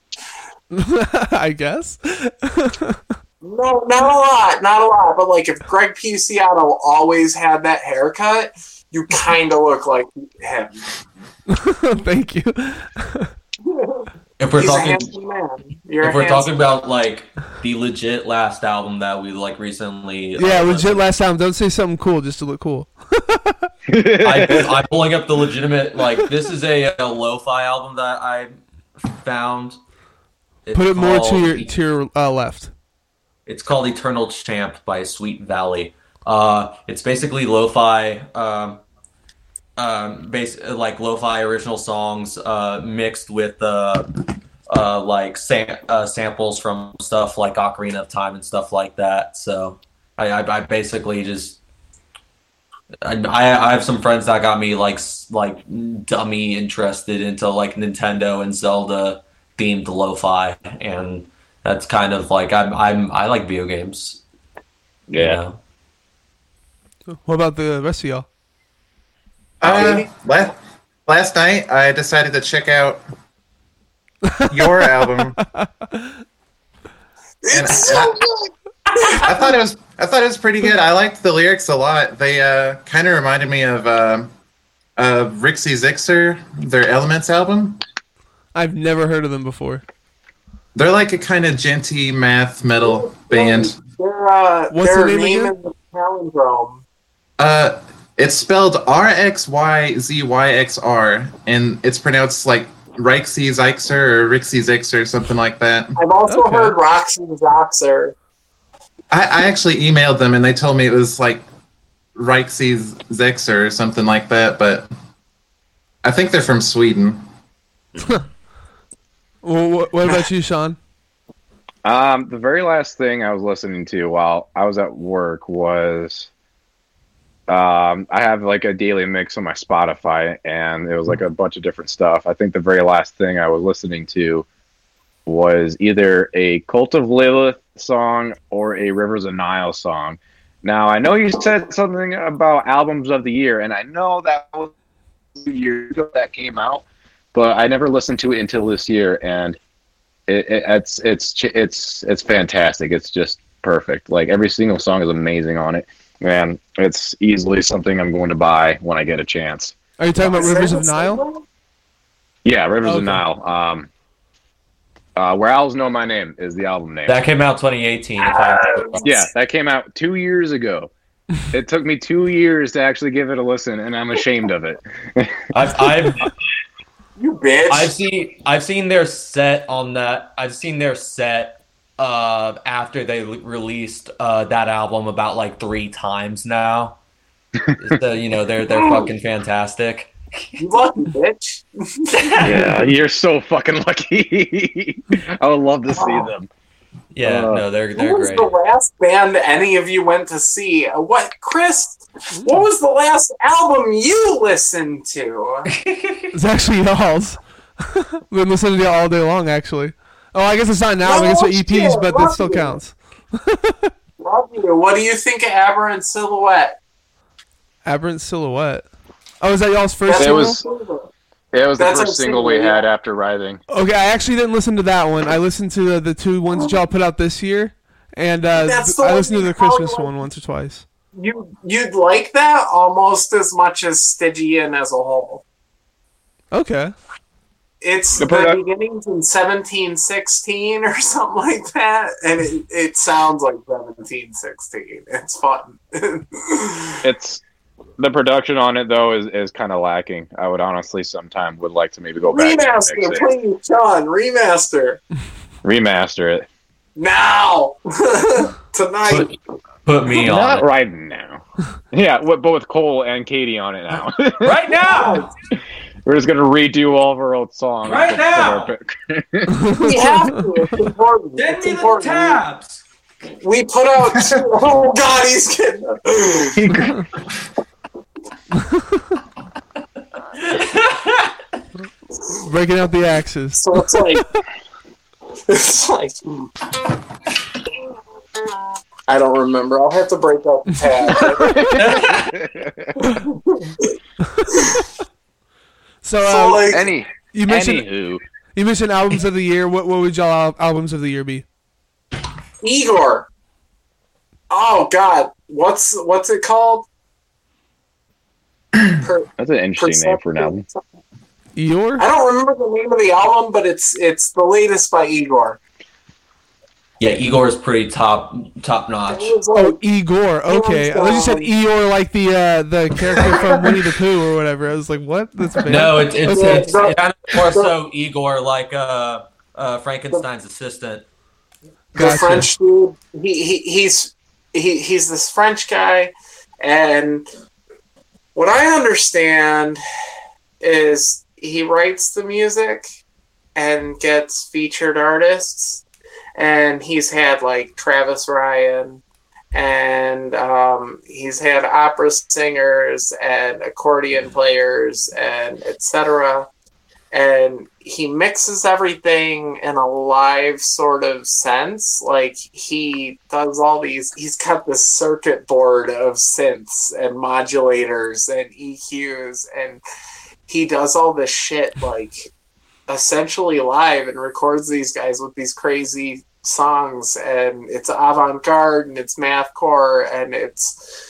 I guess. No, not a lot, not a lot. But like, if Greg Puciato always had that haircut, you kind of look like him. Thank you. If we're He's talking, handsome man. You're if we're handsome- talking about like the legit last album that we like recently, Yeah, uh, legit. Last time, don't say something cool just to look cool. I, I'm pulling up the legitimate. Like this is a, a lo-fi album that I found. It's Put it more to your to your uh, left. It's called Eternal Champ by Sweet Valley. Uh, it's basically lo-fi, um, um, base like lo-fi original songs uh, mixed with uh, uh, like sam- uh, samples from stuff like Ocarina of Time and stuff like that. So I, I, I basically just I, I have some friends that got me like like dummy interested into like Nintendo and Zelda themed lo-fi and that's kind of like I'm I'm I like video games. you yeah. know? What about the rest of y'all? Uh, last, last night I decided to check out your album. It's so I- good. I thought it was I thought it was pretty good. I liked the lyrics a lot. They uh, kind of reminded me of uh, uh, Rixie Zixer, their Elements album. I've never heard of them before. They're like a kind of djenty math metal band. Their, uh, What's their the name name again? is the palindrome. Uh, It's spelled R X Y Z Y X R, and it's pronounced like Rixie Zixer or Rixie Zixer, something like that. I've also Okay. heard Roxy Zoxer. I, I actually emailed them and they told me it was like Rixie Zixer or something like that, but I think they're from Sweden. Well, what, what about you, Sean? Um, the very last thing I was listening to while I was at work was um, I have like a daily mix on my Spotify, and it was like a bunch of different stuff. I think the very last thing I was listening to was either a Cult of Lilith song or a Rivers of Nihil song. Now, I know you said something about albums of the year, and I know that was a year ago that came out, but I never listened to it until this year, and it, it, it's it's it's it's fantastic. It's just perfect. Like every single song is amazing on it. Man, it's easily something I'm going to buy when I get a chance. Are you talking about Rivers of Nihil? Yeah, Rivers Okay. of Nihil. Um, uh, Where Owls Know My Name is the album name. That came out 2018. If I yeah, that came out two years ago. it took me two years to actually give it a listen, and I'm ashamed of it. I've, I've You bitch. I've seen I've seen their set on that. I've seen their set uh, after they l- released uh, that album about like three times now. so, you know they're they're fucking fantastic. You lucky bitch. yeah, you're so fucking lucky. I would love to see them. Yeah, Uh, no, they're Who they're was great. the last band any of you went to see? Uh, What, Chris? What was the last album you listened to? It's actually y'all's. Been listening to y'all all day long, actually. Oh, I guess it's not now. I guess they're EPs, shit, but love that still you. counts. Love you. What do you think of Aberrant Silhouette? Aberrant Silhouette. Oh, is that y'all's first It single? was- It was the first single we had after Writhing. Okay, I actually didn't listen to that one. I listened to the, the two ones that y'all put out this year, and uh, th- I listened to the Christmas one once or twice. You you'd like that almost as much as Stygian as a whole. Okay. It's The the, beginnings in 1716 or something like that, and it, it sounds like 1716. It's fun. It's the production on it though is, is kind of lacking. I would honestly sometime would like to maybe go back and remaster, mix please, Sean. Remaster remaster it. now tonight. Put, put me Not on it. right now. yeah, but with Cole and Katie on it now. right now. We're just gonna redo all of our old songs. Right Put- put now! We have to. It's important. Send It's me the tabs. We put out. oh God, he's getting. Breaking out the axes. So it's like. It's like. I don't remember. I'll have to break out the tab. So, so uh, like, Any you mentioned anywho, you mentioned albums of the year. What what would y'all albums of the year be? Igorrr. Oh God, what's what's it called? Per- that's an interesting name for an album. Eeyore? I don't remember the name of the album, but it's it's the latest by Igorrr. Yeah, Igorrr is pretty top top notch. Oh, Igorrr. Okay, I thought you said Eeyore, like the uh, the character from Winnie the Pooh or whatever. I was like, what? That's bad. No, it's it's, Okay. it's, it's kind of more so Igor, like uh, uh, Frankenstein's assistant. the French dude. He, he he's he, he's this French guy, and what I understand is he writes the music and gets featured artists, and he's had like Travis Ryan. And um, he's had opera singers and accordion players and etc. and he mixes everything in a live sort of sense. Like he does all these. He's got this circuit board of synths and modulators and EQs, and he does all this shit like essentially live and records these guys with these crazy songs. And it's avant garde and it's mathcore and it's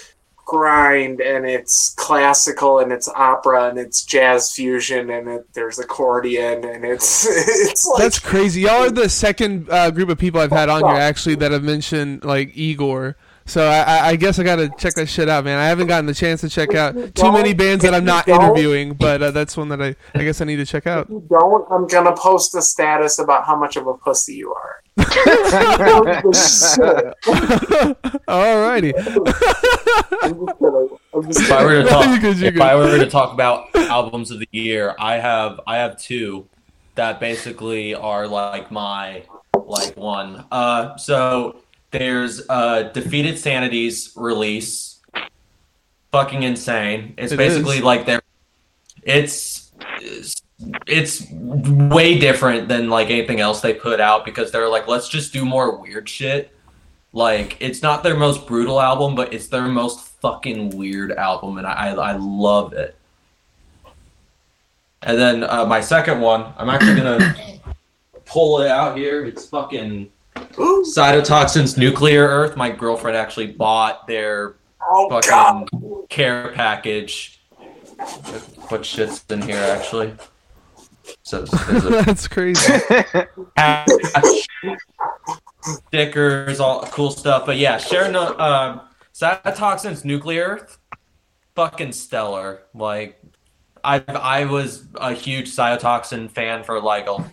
grind and it's classical and it's opera and it's jazz fusion and it, there's accordion and it's it's like That's crazy. Y'all are the second uh, group of people I've had on here actually that have mentioned like Igorrr. So I, I- guess I gotta check that shit out, man. I haven't gotten the chance to check out too many bands that I'm not interviewing, but uh, that's one that I, I guess I need to check out. If you don't, I'm gonna post a status about how much of a pussy you are. Alrighty. I'm just kidding. I'm just If I were to You're talk, good, you're if I were to talk about albums of the year, I have I have two that basically are like my like one. Uh, so there's uh, Defeated Sanity's release, fucking insane. It's It basically is. like their, it's it's- it's way different than like anything else they put out because they're like let's just do more weird shit. Like it's not their most brutal album, but it's their most fucking weird album, and I I love it. And then uh, my second one, I'm actually gonna pull it out here. It's fucking Ooh, Cytotoxins Nuclearth. My girlfriend actually bought their oh god. fucking care package. What shit's in here actually? So a that's crazy. stickers, all cool stuff. But yeah, sharing the um, Cytotoxins Nuclear fucking stellar. Like, I I was a huge Cytotoxin fan for like a,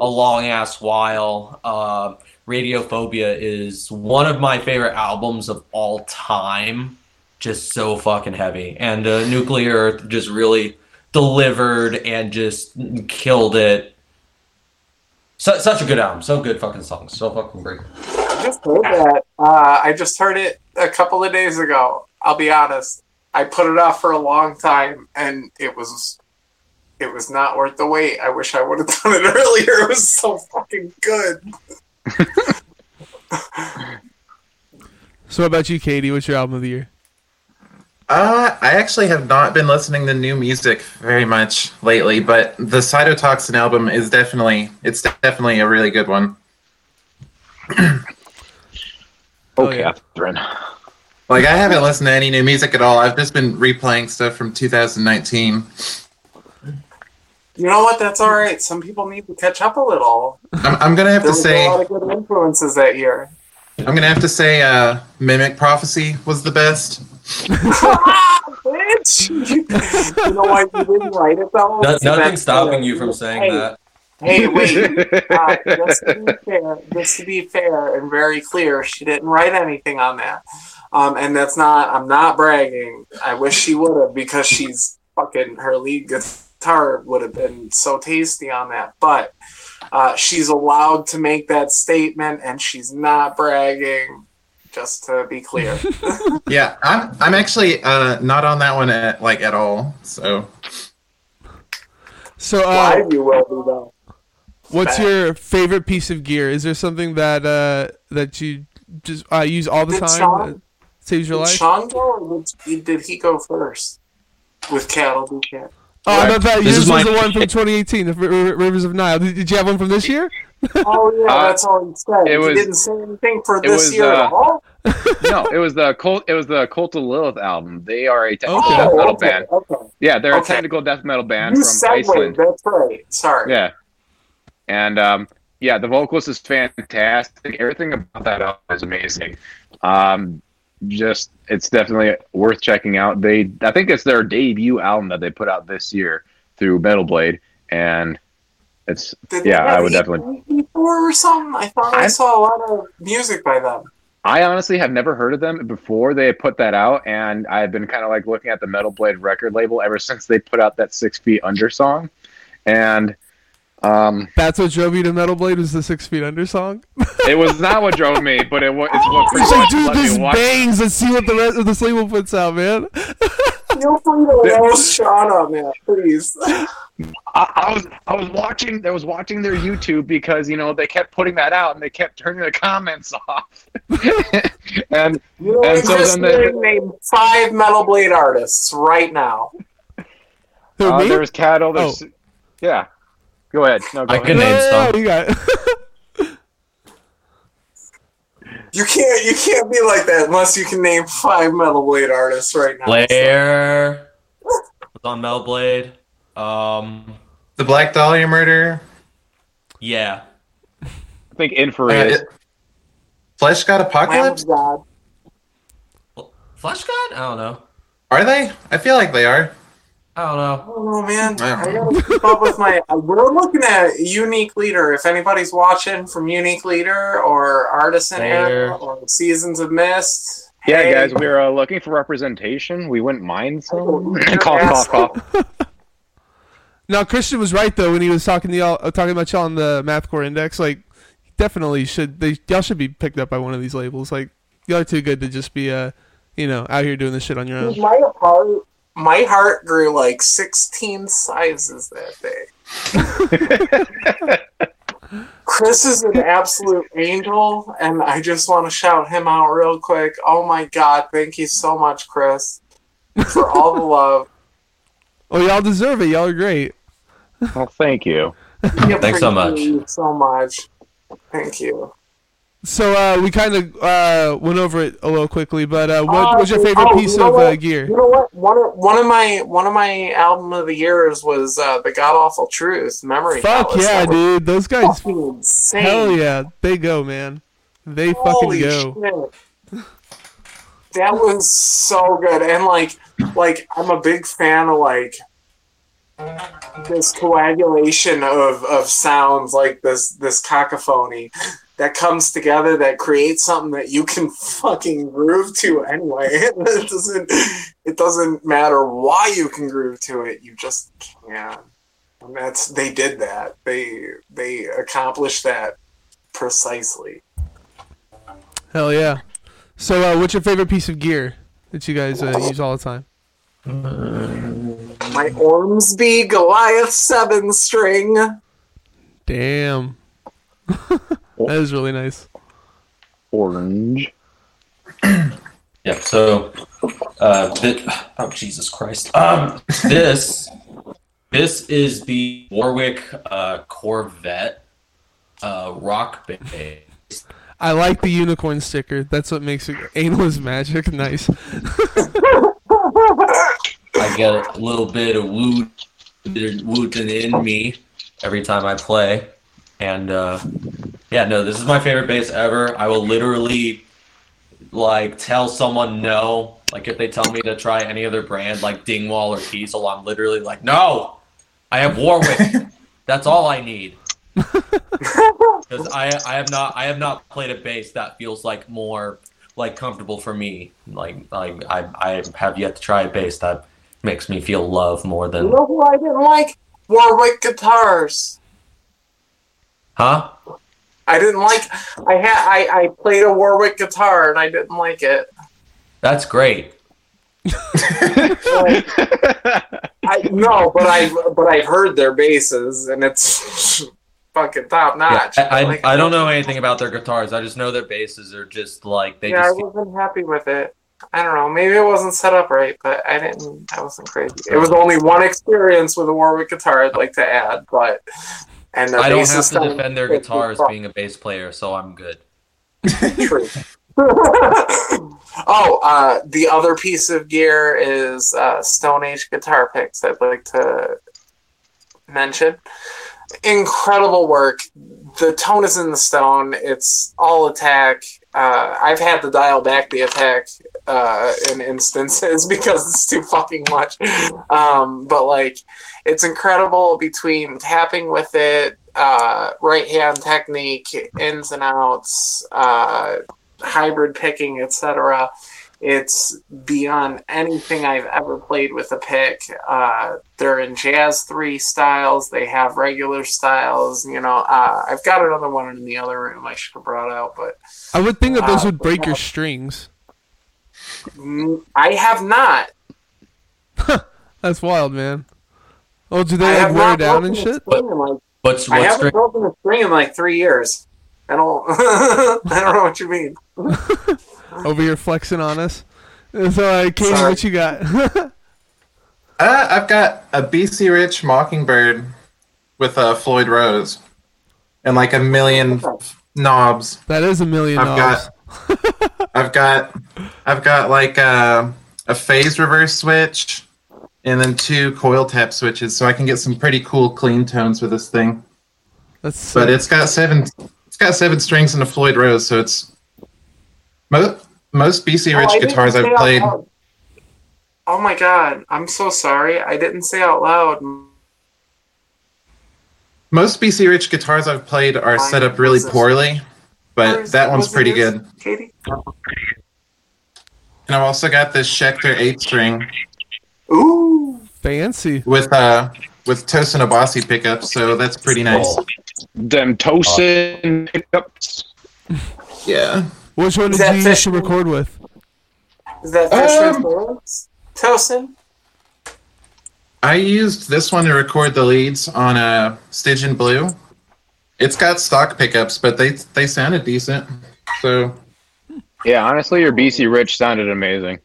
a long ass while. Uh, Radiophobia is one of my favorite albums of all time. Just so fucking heavy, and uh, Nuclearth just really delivered and just killed it. Su- such a good album, so good fucking songs, so fucking great. I just heard that. Uh, I just heard it a couple of days ago. I'll be honest. I put it off for a long time, and it was it was not worth the wait. I wish I would have done it earlier. It was so fucking good. So what about you, Katie? What's your album of the year? Uh, I actually have not been listening to new music very much lately, but the Cytotoxin album is definitely it's definitely a really good one. Oh, Oh, yeah. Catherine. Like I haven't listened to any new music at all. I've just been replaying stuff from 2019. You know what? That's all right. Some people need to catch up a little. I'm, I'm gonna have There to say a lot of good influences that year. I'm gonna have to say uh, Mimic Prophecy was the best. Bitch! you know why you didn't write it though? No, nothing's stopping you from saying Hey, that. Hey, wait. Uh, just to be fair, just to be fair and very clear, she didn't write anything on that. Um, and that's not. I'm not bragging. I wish she would have because she's fucking. Her lead guitar would have been so tasty on that. But uh, she's allowed to make that statement, and she's not bragging. Just to be clear. Yeah, I'm I'm actually uh, not on that one at, like at all. So So Why uh, you will be though? what's bad. your favorite piece of gear? Is there something that uh, that you just uh, use all the Did time Sean- that saves your Did life? Sean go or did, did he go first with cattle do cat? Oh, I thought that This yours is was my- the one from 2018, the R- R- Rivers of Nihil. Did, did you have one from this year? Oh yeah, Uh, that's all he said. it he was- didn't say anything for this was, year uh, at all. no, it was the Cult. It was the Cult of Lilith album. They are a technical death metal okay, band. okay. Yeah, they're Okay. a technical death metal band You from segued. Iceland. That's right. Sorry. Yeah, and um, yeah, the vocalist is fantastic. Everything about that album is amazing. Um, just it's definitely worth checking out. They, I think it's their debut album that they put out this year through Metal Blade, and it's Did yeah, I would definitely. before or something. I thought I, I- saw a lot of music by them. I honestly have never heard of them before they put that out, and I've been kind of like looking at the Metal Blade record label ever since they put out that Six Feet Under song, and um, That's what drove you to Metal Blade was the Six Feet Under song. it was not what drove me, but it was it's what pretty It's like, much dude, this bangs. Let's see what the rest of this label puts out, man. Feel free to roast Sean on that, please. I, I was I was watching I was watching their YouTube because you know they kept putting that out and they kept turning the comments off, and You know, And so then they- going name five Metal Blade artists right now. Who, uh, me? there's Cattle. There's yeah. Go ahead. No, go I ahead. can No, name no, some. no, you got it. You can't. You can't be like that unless you can name five Metal Blade artists right now. Blair was on Metal Blade. Um, the Black Dahlia murder. yeah. I think Uh, Infrared. it- Fleshgod Apocalypse. of God. Flesh God? I don't know. Are they? I feel like they are. I don't know. Oh man, Yeah. I gotta keep up with my. We're looking at Unique Leader. If anybody's watching from Unique Leader or Artisan There. Era or Seasons of Mist, Yeah, hey, guys, we are uh, looking for representation. We wouldn't mind some. Oh, cough, cough, cough. Now Christian was right though when he was talking to y'all, uh, talking about y'all on the MathCore Index. Like, definitely should they y'all should be picked up by one of these labels. Like, y'all are too good to just be uh, you know, out here doing this shit on your own. My heart, my heart grew like sixteen sizes that day. Chris is an absolute angel, and I just want to shout him out real quick. Oh my god, thank you so much, Chris, for all the love. Oh, y'all deserve it. Y'all are great. Well, thank you. Thanks so much. So much. Thank you. So uh, we kind of uh, went over it a little quickly, but uh, what Uh, was your favorite oh, piece you know of uh, what? gear? You know what? One of, one of my one of my album of the years was uh, the God Awful Truth Memory. Fuck Palace. yeah, dude! Those guys, insane. hell yeah, they go, man. They Holy fucking go. shit. That was so good. And like like I'm a big fan of like this coagulation of, of sounds like this this cacophony that comes together that creates something that you can fucking groove to anyway. It doesn't it doesn't matter why you can groove to it, you just can. And that's they did that. They they accomplished that precisely. Hell yeah. So, uh, what's your favorite piece of gear that you guys uh, use all the time? My Ormsby Goliath seven string. Damn, that is really nice. Orange. Yeah. So, uh, thi- oh Jesus Christ. Um, this this is the Warwick uh, Corvette uh, rock band. I like the unicorn sticker. That's what makes it anal is magic. Nice. I get a little bit of woot wooting in me every time I play, and uh, yeah, no, this is my favorite bass ever. I will literally like tell someone no. Like if they tell me to try any other brand, like Dingwall or Kiesel, I'm literally like, no, I have Warwick. That's all I need. Because I I have not I have not played a bass that feels like more like comfortable for me. Like like I I have yet to try a bass that makes me feel love more than. You than know who I didn't like? Warwick guitars. Huh? I didn't like. I had. I, I played a Warwick guitar and I didn't like it. That's great. I no, but I but I've heard their basses and it's fucking top Yeah, notch. I, I, Like, I don't know anything about their guitars. I just know their basses are just like they yeah, I just wasn't happy with it. I don't know. Maybe it wasn't set up right, but I didn't. I wasn't crazy. It was only one experience with a Warwick guitar. I'd like to add, but and I don't have to defend their pretty guitar as fuck- being a bass player, so I'm good. True. oh, uh, the other piece of gear is uh, Stone Age guitar picks. I'd like to mention. Incredible work. The tone is in the stone. It's all attack. Uh, I've had to dial back the attack uh, in instances because it's too fucking much. Um, but like, it's incredible between tapping with it, uh, right hand technique, ins and outs, uh, hybrid picking, etc. It's beyond anything I've ever played with a pick. Uh, they're in Jazz 3 styles, they have regular styles. You know, uh, I've got another one in the other room I should have brought out, but I would think that those Uh, would break your strings. I have not. That's wild, man. Oh, do they like have wear down broken and shit? string in, like, What's I haven't string? broken a string in like three years. I don't. I don't know what you mean. Over here flexing on us. And So, uh, Katie, Sorry. what you got? Uh, I've got a BC Rich Mockingbird with a Floyd Rose and like a million knobs. that is a million I've dollars. got, I've got, I've got like a, a phase reverse switch, and then two coil tap switches, so I can get some pretty cool clean tones with this thing. That's But it's got seven, it's got seven strings and a Floyd Rose, so it's mo- most BC Oh, Rich I didn't guitars I've played. Oh my god, I'm so sorry. I didn't say out loud. Most BC Rich guitars I've played are set up really poorly, but Where's- that one's pretty good. Katie? And I've also got this Schecter eight string Ooh. Fancy. with uh with Tosin Abasi pickups, so that's pretty nice. Oh, Them Tosin pickups. Yeah. Which one Is did you fish- to record with? Is that Fisher's Um, Bullets? Tosin? I used this one to record the leads on a Stygian Blue. It's got stock pickups, but they they sounded decent. So Yeah, honestly, your BC Rich sounded amazing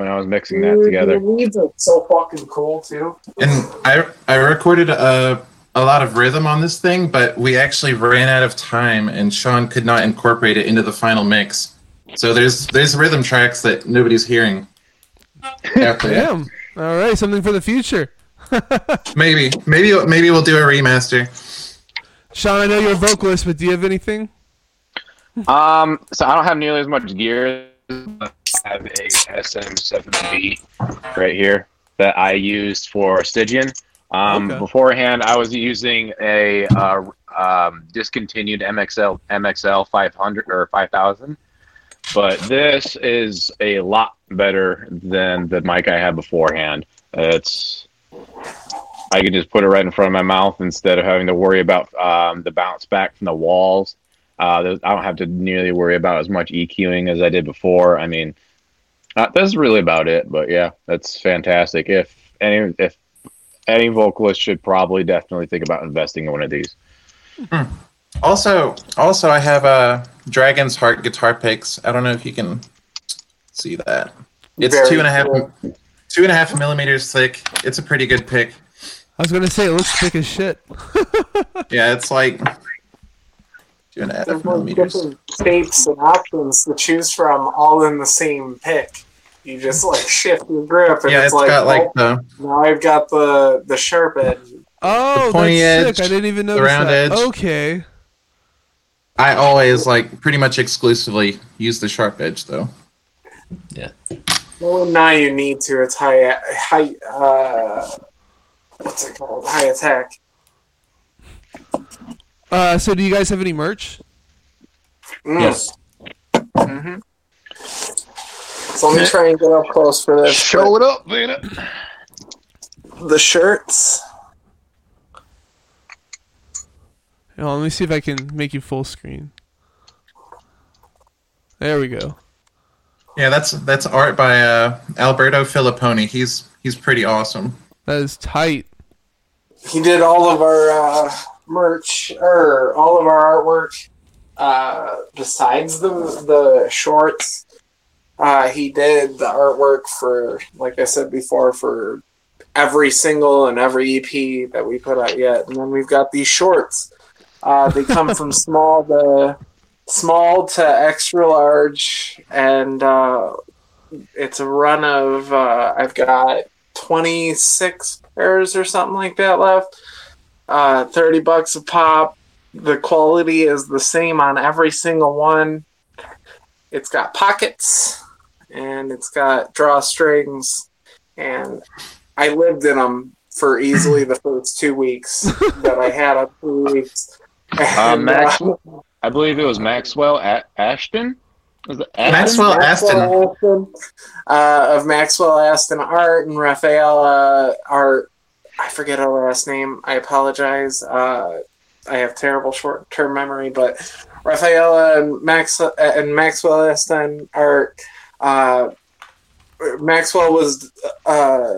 when I was mixing that Dude, together. The leads are so fucking cool too. and I I recorded a a lot of rhythm on this thing, but we actually ran out of time, and Sean could not incorporate it into the final mix. So there's there's rhythm tracks that nobody's hearing. After that. Damn. All right, something for the future. Maybe maybe maybe we'll do a remaster. Sean, I know you're a vocalist, but do you have anything? Um, so I don't have nearly as much gear. I have a SM7B right here that I used for Stygian. Um, Okay. Beforehand, I was using a uh, um, discontinued MXL MXL 500 or 5000, but this is a lot better than the mic I had beforehand. It's I can just put it right in front of my mouth instead of having to worry about um, the bounce back from the walls. Uh, I don't have to nearly worry about as much EQing as I did before. I mean, uh, that's really about it. But yeah, that's fantastic. If any if any vocalist should probably definitely think about investing in one of these. Also, also I have a Dragon's Heart guitar picks. I don't know if you can see that. It's Very two and a half cool. two and a half millimeters thick. It's a pretty good pick. I was gonna say it looks thick as shit. Yeah, it's like two and a half There's like millimeters. different shapes and options to choose from, all in the same pick. You just like shift your grip, and Yeah, it's, it's like, got like oh, the now I've got the the sharp edge. Oh, pointy that's edge, sick. I didn't even the round that. edge. Okay. I always like pretty much exclusively use the sharp edge though. Yeah. Well, now you need to. It's high high. Uh, what's it called? High attack. Uh, so do you guys have any merch? Mm. yes. hmm So let me try and get up close for this. Show it up, Lena. the shirts. Hold on, let me see if I can make you full screen. There we go. Yeah, that's that's art by uh, Alberto Filipponi. He's he's pretty awesome. That is tight. He did all of our uh, merch or all of our artwork. Uh, besides the the shorts, uh, he did the artwork for, like I said before, for every single and every EP that we put out yet. And then we've got these shorts. Uh, they come from small to small to extra large, and uh, it's a run of uh, I've got twenty six pairs or something like that left. Uh, Thirty bucks a pop. The quality is the same on every single one. It's got pockets and it's got drawstrings, and I lived in them for easily the first two weeks that I had them. Two weeks. Uh, Max, uh, I believe it was Maxwell A- Ashton. Was it Ashton? Maxwell Aston. Aston, uh, of Maxwell Aston Art and Rafaela Art. I forget her last name. I apologize. Uh, I have terrible short-term memory, but Rafaela and Max and Maxwell Aston Art. Uh, Maxwell was uh,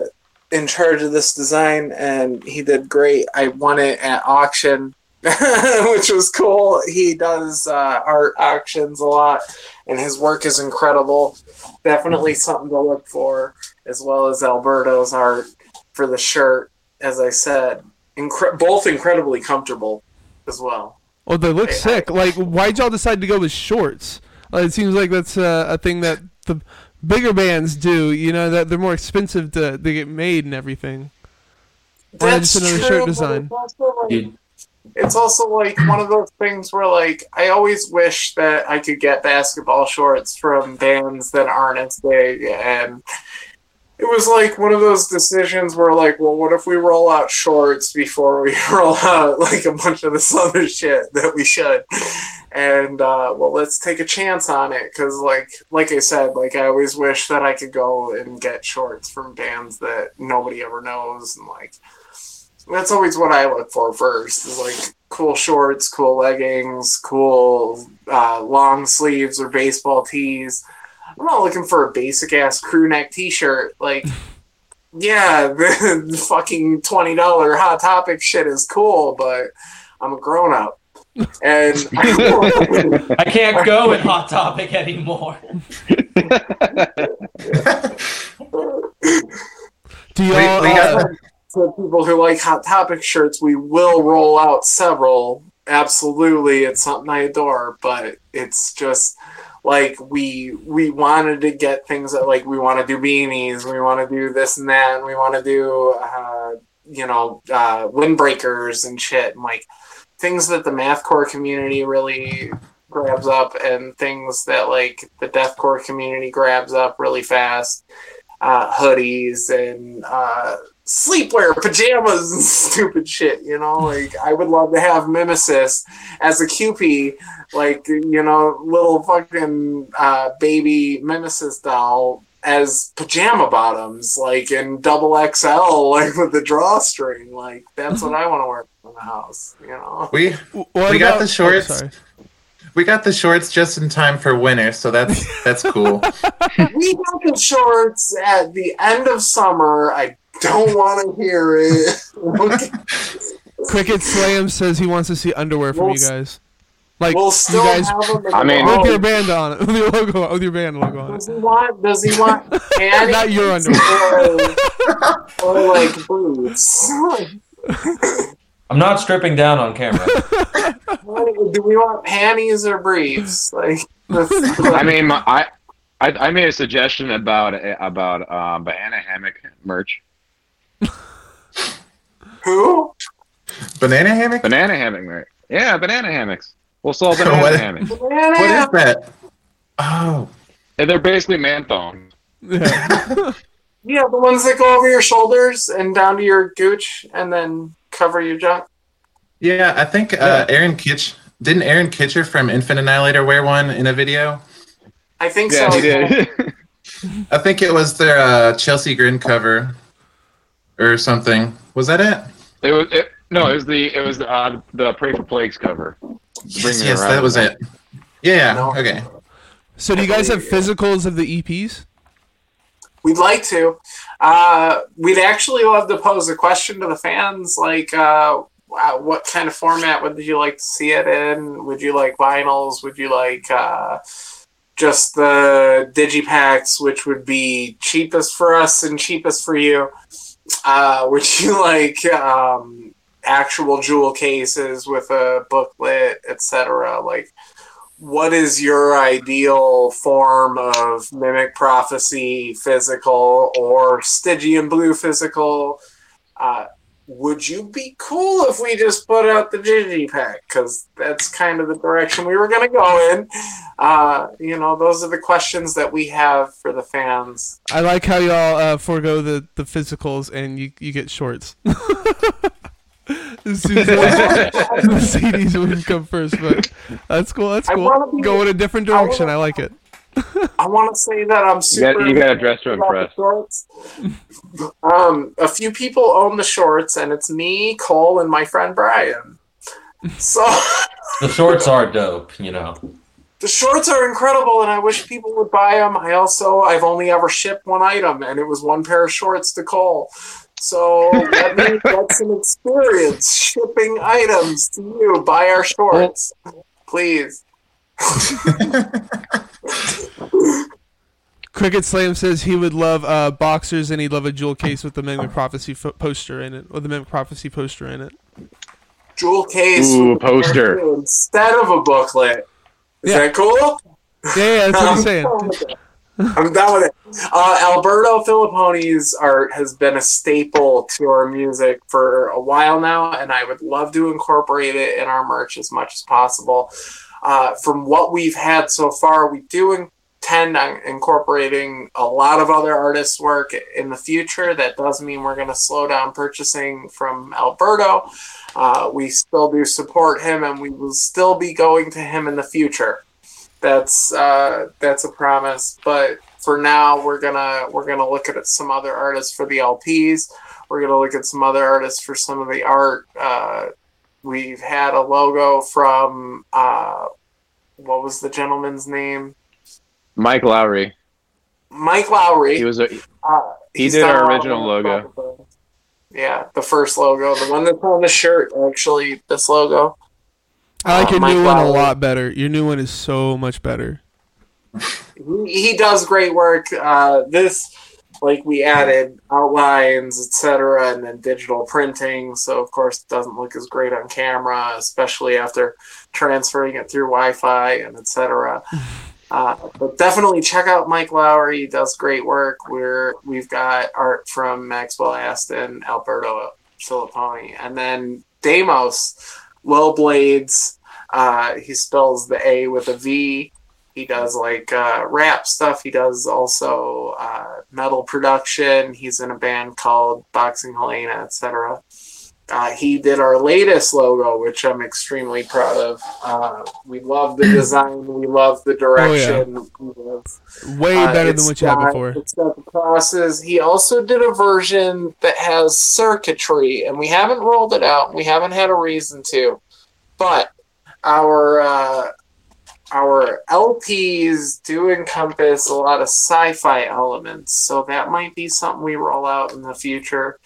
in charge of this design, and he did great. I won it at auction, which was cool. He does uh, art auctions a lot and his work is incredible. Definitely something to look for, as well as Alberto's art for the shirt. As I said, incre- both incredibly comfortable as well. Oh, they look Hey, sick. Like, why'd y'all decide to go with shorts? Like, it seems like that's uh, a thing that the bigger bands do. You know that they're more expensive to, to get made and everything. Or just another shirt design. it's also like- it's also like one of those things where like I always wish that I could get basketball shorts from bands that aren't as big and it was like one of those decisions where like well what if we roll out shorts before we roll out like a bunch of this other shit that we should and uh, well let's take a chance on it because like like i said like i always wish that i could go and get shorts from bands that nobody ever knows and like that's always what I look for first is like cool shorts, cool leggings, cool uh, long sleeves or baseball tees. I'm not looking for a basic ass crew neck t shirt. Like, yeah, the fucking $20 Hot Topic shit is cool, but I'm a grown up. And I can't go in Hot Topic anymore. Do y'all? we uh, for people who like Hot Topic shirts, we will roll out several. Absolutely, it's something I adore, but it's just like we we wanted to get things that like we want to do beanies, we want to do this and that, and we want to do uh, you know uh, windbreakers and shit, and like things that the mathcore community really grabs up, and things that like the deathcore community grabs up really fast. Uh, hoodies and uh, sleepwear, pajamas, and stupid shit. You know, like I would love to have Mimesis as a QP, like you know, little fucking uh, baby Mimesis doll as pajama bottoms, like in double XL, like with the drawstring. Like that's what I want to wear in the house. You know. we what we got the shorts. Oh, sorry. we got the shorts just in time for winter, so that's that's cool. we got the shorts at the end of summer. I don't want to hear it. Cricket Slam says he wants to see underwear from We'll you guys. Like we'll you guys have I mean- with your band on it, with your logo, with your band logo on Does he want? Does he want panties Not your underwear. or, or like boots? I'm not stripping down on camera. Do we want panties or briefs? Like, I mean, I, I I made a suggestion about about uh, banana hammock merch. who? Banana hammock. Banana hammock right? Yeah, banana hammocks. We'll sell banana What- hammocks. What is that? Oh, And they're basically man thongs. Yeah. Yeah, the ones that go over your shoulders and down to your gooch, and then cover your junk. yeah. I think uh, Aaron Kitch didn't Aaron Kitcher from Infant Annihilator wear one in a video. I think Yeah, so. he did. I think it was their uh, Chelsea Grin cover or something. Was that it? it was it, no, it was the it was the, uh, the Pray for Plagues cover. Yes, yes, that was it. Yeah. No. Okay. So do you guys have physicals of the EPs? We'd like to. Uh, we'd actually love to pose a question to the fans, like, uh, uh, what kind of format would you like to see it in? Would you like vinyls? Would you like uh, just the digipacks, which would be cheapest for us and cheapest for you? Uh, would you like um, actual jewel cases with a booklet, etc.? Like, what is your ideal form of mimic prophecy physical or stygian blue physical uh, would you be cool if we just put out the Gigi pack? Because that's kind of the direction we were going to go in. Uh, you know, those are the questions that we have for the fans. I like how y'all uh, forego the, the physicals and you, you get shorts. As soon as the CDs would come first, but that's cool. That's cool. be- Go in a different I wanna- direction. I like it. I want to say that I'm You super. got you got to dress to about the impress. shorts. Um, a few people own the shorts, and it's me, Cole, and my friend Brian. So The shorts are dope, you know. the shorts are incredible, and I wish people would buy them. I also I've only ever shipped one item, and it was one pair of shorts to Cole. So let me get some experience shipping items to you. Buy our shorts, please. Cricket Slam says he would love uh, boxers and he'd love a jewel case with the Mimic Prophecy fo- poster in it, or the Mimic Prophecy poster in it. Jewel case Ooh, a poster. instead of a booklet. Is Yeah. that cool? Yeah, yeah, that's what I'm saying. I'm done with it. Uh, Alberto Filipponi's art has been a staple to our music for a while now, and I would love to incorporate it in our merch as much as possible. Uh, from what we've had so far, we do intend on incorporating a lot of other artists' work in the future. That does mean we're going to slow down purchasing from Alberto. Uh, we still do support him, and we will still be going to him in the future that's uh, that's a promise. But for now, we're gonna we're gonna look at some other artists for the LPs. We're gonna look at some other artists for some of the art. Uh, we've had a logo from uh, what was the gentleman's name? Mike Lowry. Mike Lowry. He was a Uh, He he's did our original logo. stuff. Yeah, the first logo, the one that's on the shirt. Actually, this logo. I like Uh, your Mike new one a lot better. Your new one is so much better. he, he does great work. Uh, this, like, we added outlines, etc., and then digital printing. So, of course, it doesn't look as great on camera, especially after transferring it through Wi-Fi and etc. Uh, but definitely check out Mike Lowry. He does great work. We're we've got art from Maxwell Aston, Alberto Filipponi, and then Damos, Will Blades. Uh, he spells the A with a V. He does like uh, rap stuff. He does also uh, metal production. He's in a band called Boxing Helena, etc. Uh, he did our latest logo, which I'm extremely proud of. Uh, we love the design. We love the direction. we love Way uh, better than what you had before. It's got the crosses. He also did a version that has circuitry, and we haven't rolled it out. We haven't had a reason to, but our uh, our LPs do encompass a lot of sci-fi elements, so that might be something we roll out in the future.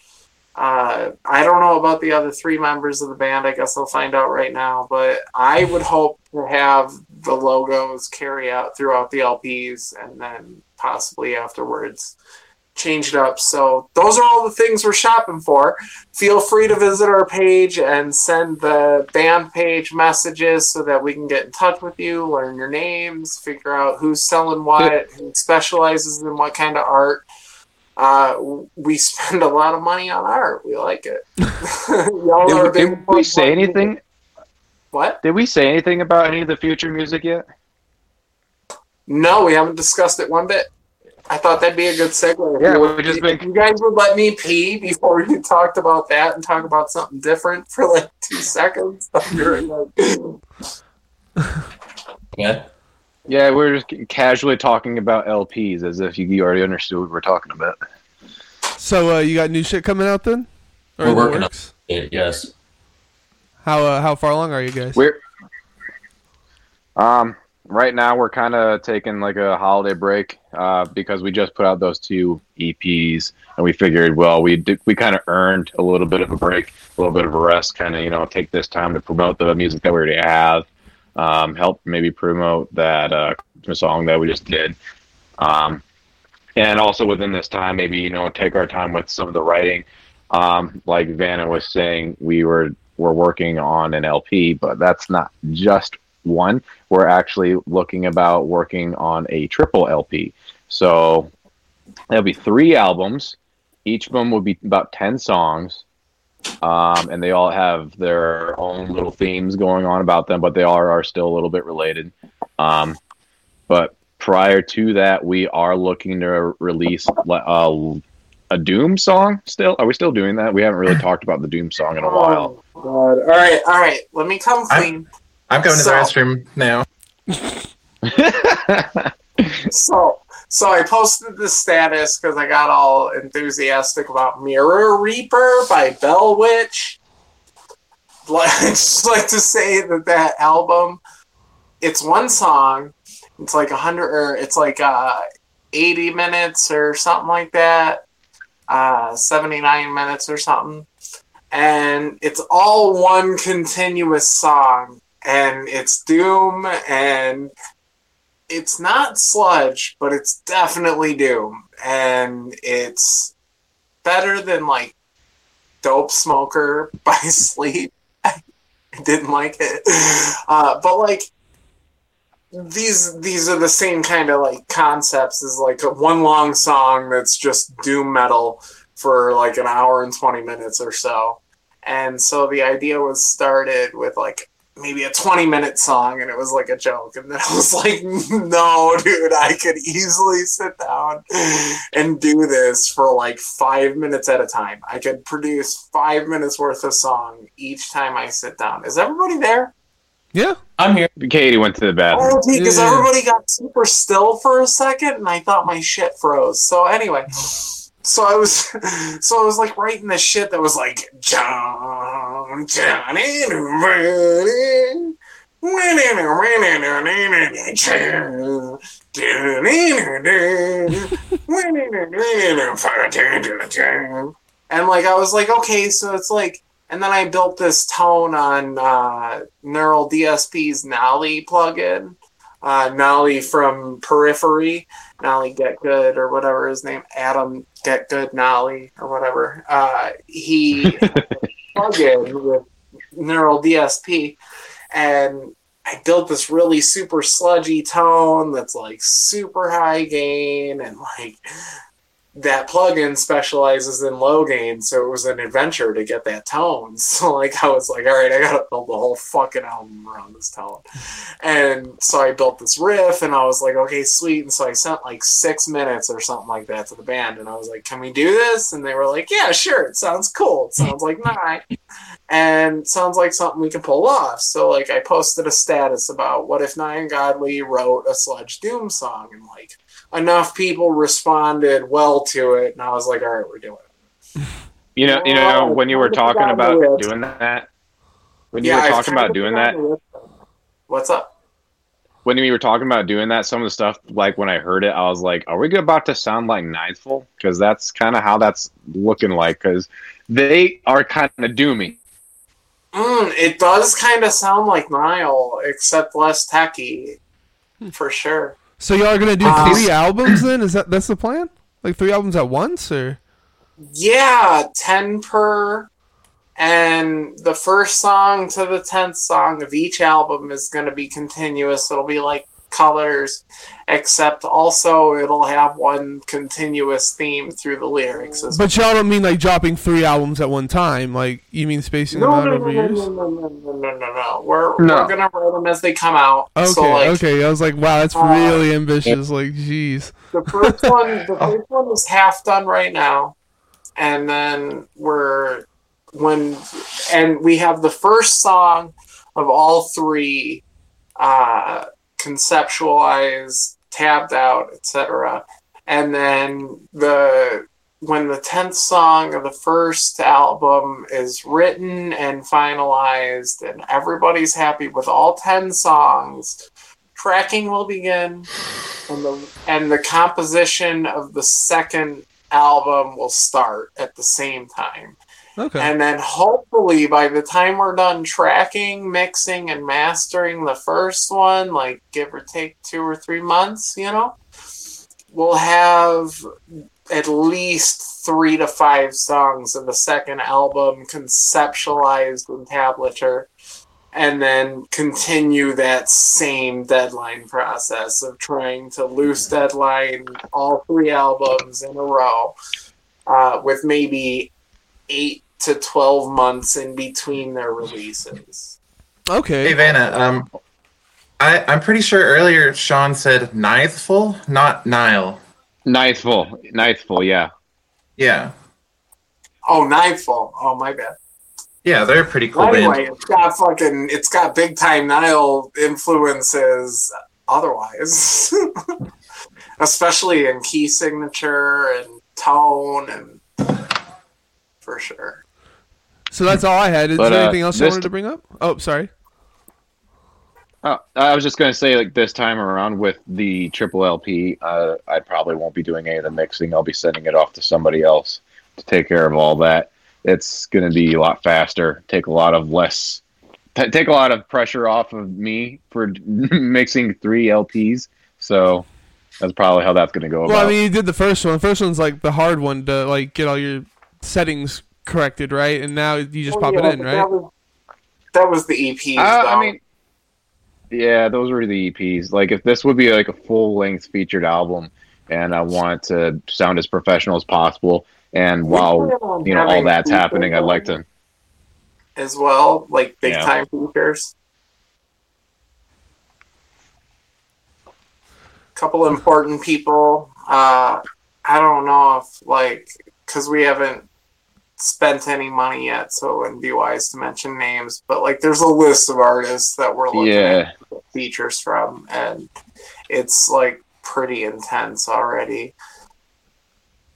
Uh, I don't know about the other three members of the band. I guess I'll find out right now. But I would hope to have the logos carry out throughout the LPs and then possibly afterwards change it up. So those are all the things we're shopping for. Feel free to visit our page and send the band page messages so that we can get in touch with you, learn your names, figure out who's selling what, who specializes in what kind of art. Uh, we spend a lot of money on art. We like it. Y'all are Did, did we say anything? What? Did we say anything about any of the future music yet? No, we haven't discussed it one bit. I thought that'd be a good segue. Yeah, you, we've just been- you guys would let me pee before you talked about that and talk about something different for like two seconds. Yeah. Yeah, we are just casually talking about LPs as if you, you already understood what we're talking about. So uh, you got new shit coming out then? Or We're in the working on it. Yes. How uh, how far along are you guys? We're um right now we're kind of taking like a holiday break uh, because we just put out those two EPs and we figured well we did, we kind of earned a little bit of a break, a little bit of a rest, kind of you know take this time to promote the music that we already have, um, help maybe promote that uh, Christmas song that we just did. Um, and also within this time, maybe you know take our time with some of the writing. Um, like Vanna was saying, we were we're working on an LP, but that's not just one. We're actually looking about working on a triple LP. So there'll be three albums. Each of them will be about ten songs, um, and they all have their own little themes going on about them, but they are are still a little bit related. Um, but prior to that, we are looking to release uh, a Doom song. Still, are we still doing that? We haven't really talked about the Doom song in a while. Oh, God. All right, all right. Let me come I- clean. I'm going to So- the restroom now. so so I posted the status because I got all enthusiastic about Mirror Reaper by Bell Witch. Like, I just like to say that that album, it's one song. It's like a hundred or it's like uh, eighty minutes or something like that. Uh, seventy nine minutes or something, and it's all one continuous song, and it's doom and it's not sludge, but it's definitely doom, and it's better than like Dopesmoker by Sleep. I didn't like it, uh, but like these these are the same kind of like concepts as like one long song that's just doom metal for like an hour and 20 minutes or so and so the idea was started with like maybe a 20 minute song and it was like a joke and then i was like no dude i could easily sit down and do this for like five minutes at a time i could produce five minutes worth of song each time i sit down is everybody there Yeah. I'm here. Katie went to the bathroom. Oh, because Yeah. everybody got super still for a second, and I thought my shit froze. So anyway, so I was, so I was like writing this shit that was like John, John, and like I was like, okay, so it's like and then I built this tone on uh, Neural DSP's Nolly plugin. Uh, Nolly from Periphery, Nolly Getgood or whatever his name, Adam Getgood Nolly or whatever. Uh, he plugin with Neural DSP, and I built this really super sludgy tone that's like super high gain and like that plugin specializes in low gain, so it was an adventure to get that tone. So like I was like, all right, I gotta build the whole fucking album around this tone. And so I built this riff and I was like, okay, sweet. And so I sent like six minutes or something like that to the band and I was like, Can we do this? And they were like, Yeah, sure, it sounds cool. It sounds like night. And sounds like something we can pull off. So like I posted a status about what if Nigh Ungodly wrote a sludge doom song and like enough people responded well to it, and I was like, all right, we're doing it. You know, you know, when you were talking about doing that, when you Yeah, were talking about doing that, forgotten the list. What's up? when you were talking about doing that, some of the stuff, like when I heard it, I was like, "Are we about to sound like Nightfall?" Because that's kind of how that's looking like. Because they are kind of doomy. Mm, it does kind of sound like Nile, except less techy, for sure. So y'all are gonna do Uh, three albums then? Is that that's the plan? Like three albums at once, or Yeah, ten per, and the first song to the tenth song of each album is going to be continuous. It'll be like colors, except also it'll have one continuous theme through the lyrics. As but y'all don't mean like dropping three albums at one time? Like you mean spacing them out no, no, over no, years? no, no, no, no, no, no, no. We're No. we're gonna write them as they come out. Okay, so like okay. I was like, wow, that's Uh, really ambitious. Like, jeez. the first one, the first one is half done right now, and then we're when and we have the first song of all three uh, conceptualized, tabbed out, etc. And then the when the tenth song of the first album is written and finalized, and everybody's happy with all ten songs, tracking will begin, and the and the composition of the second album will start at the same time. Okay. And then hopefully by the time we're done tracking, mixing, and mastering the first one, like give or take two or three months, you know, we'll have at least three to five songs of the second album conceptualized in tablature and then continue that same deadline process of trying to loose deadline all three albums in a row uh, with maybe eight to 12 months in between their releases. okay. Hey Vanna, um, I I'm pretty sure earlier Sean said Nightful, not Nile. Nightfall, Nightfall, yeah. Yeah, Oh, Nightfall. Oh, my bad. yeah, they're a pretty cool Well, band. anyway, it's got fucking, it's got big time Nile influences otherwise, especially in key signature and tone and for sure. So that's all I had. Is But, there uh, anything else you wanted to bring up? Oh, sorry. Oh, I was just gonna say, like this time around with the triple LP, uh, I probably won't be doing any of the mixing. I'll be sending it off to somebody else to take care of all that. It's gonna be a lot faster. Take a lot of less, t- take a lot of pressure off of me for mixing three LPs. So that's probably how that's gonna go Well, about. I mean, you did the first one. The first one's like the hard one to like get all your settings corrected, right? And now you just Oh, pop yeah, it in, right? That was, that was the EP. Uh, I mean, Yeah, those were the EPs. Like if this would be like a full length featured album, and I want to sound as professional as possible, and while you know all that's happening, I'd like to. as well, like big Yeah. time features. Couple important people. Uh, I don't know if like because we haven't spent any money yet, so it wouldn't be wise to mention names. But like, there's a list of artists that we're looking Yeah, at features from, and it's like pretty intense already.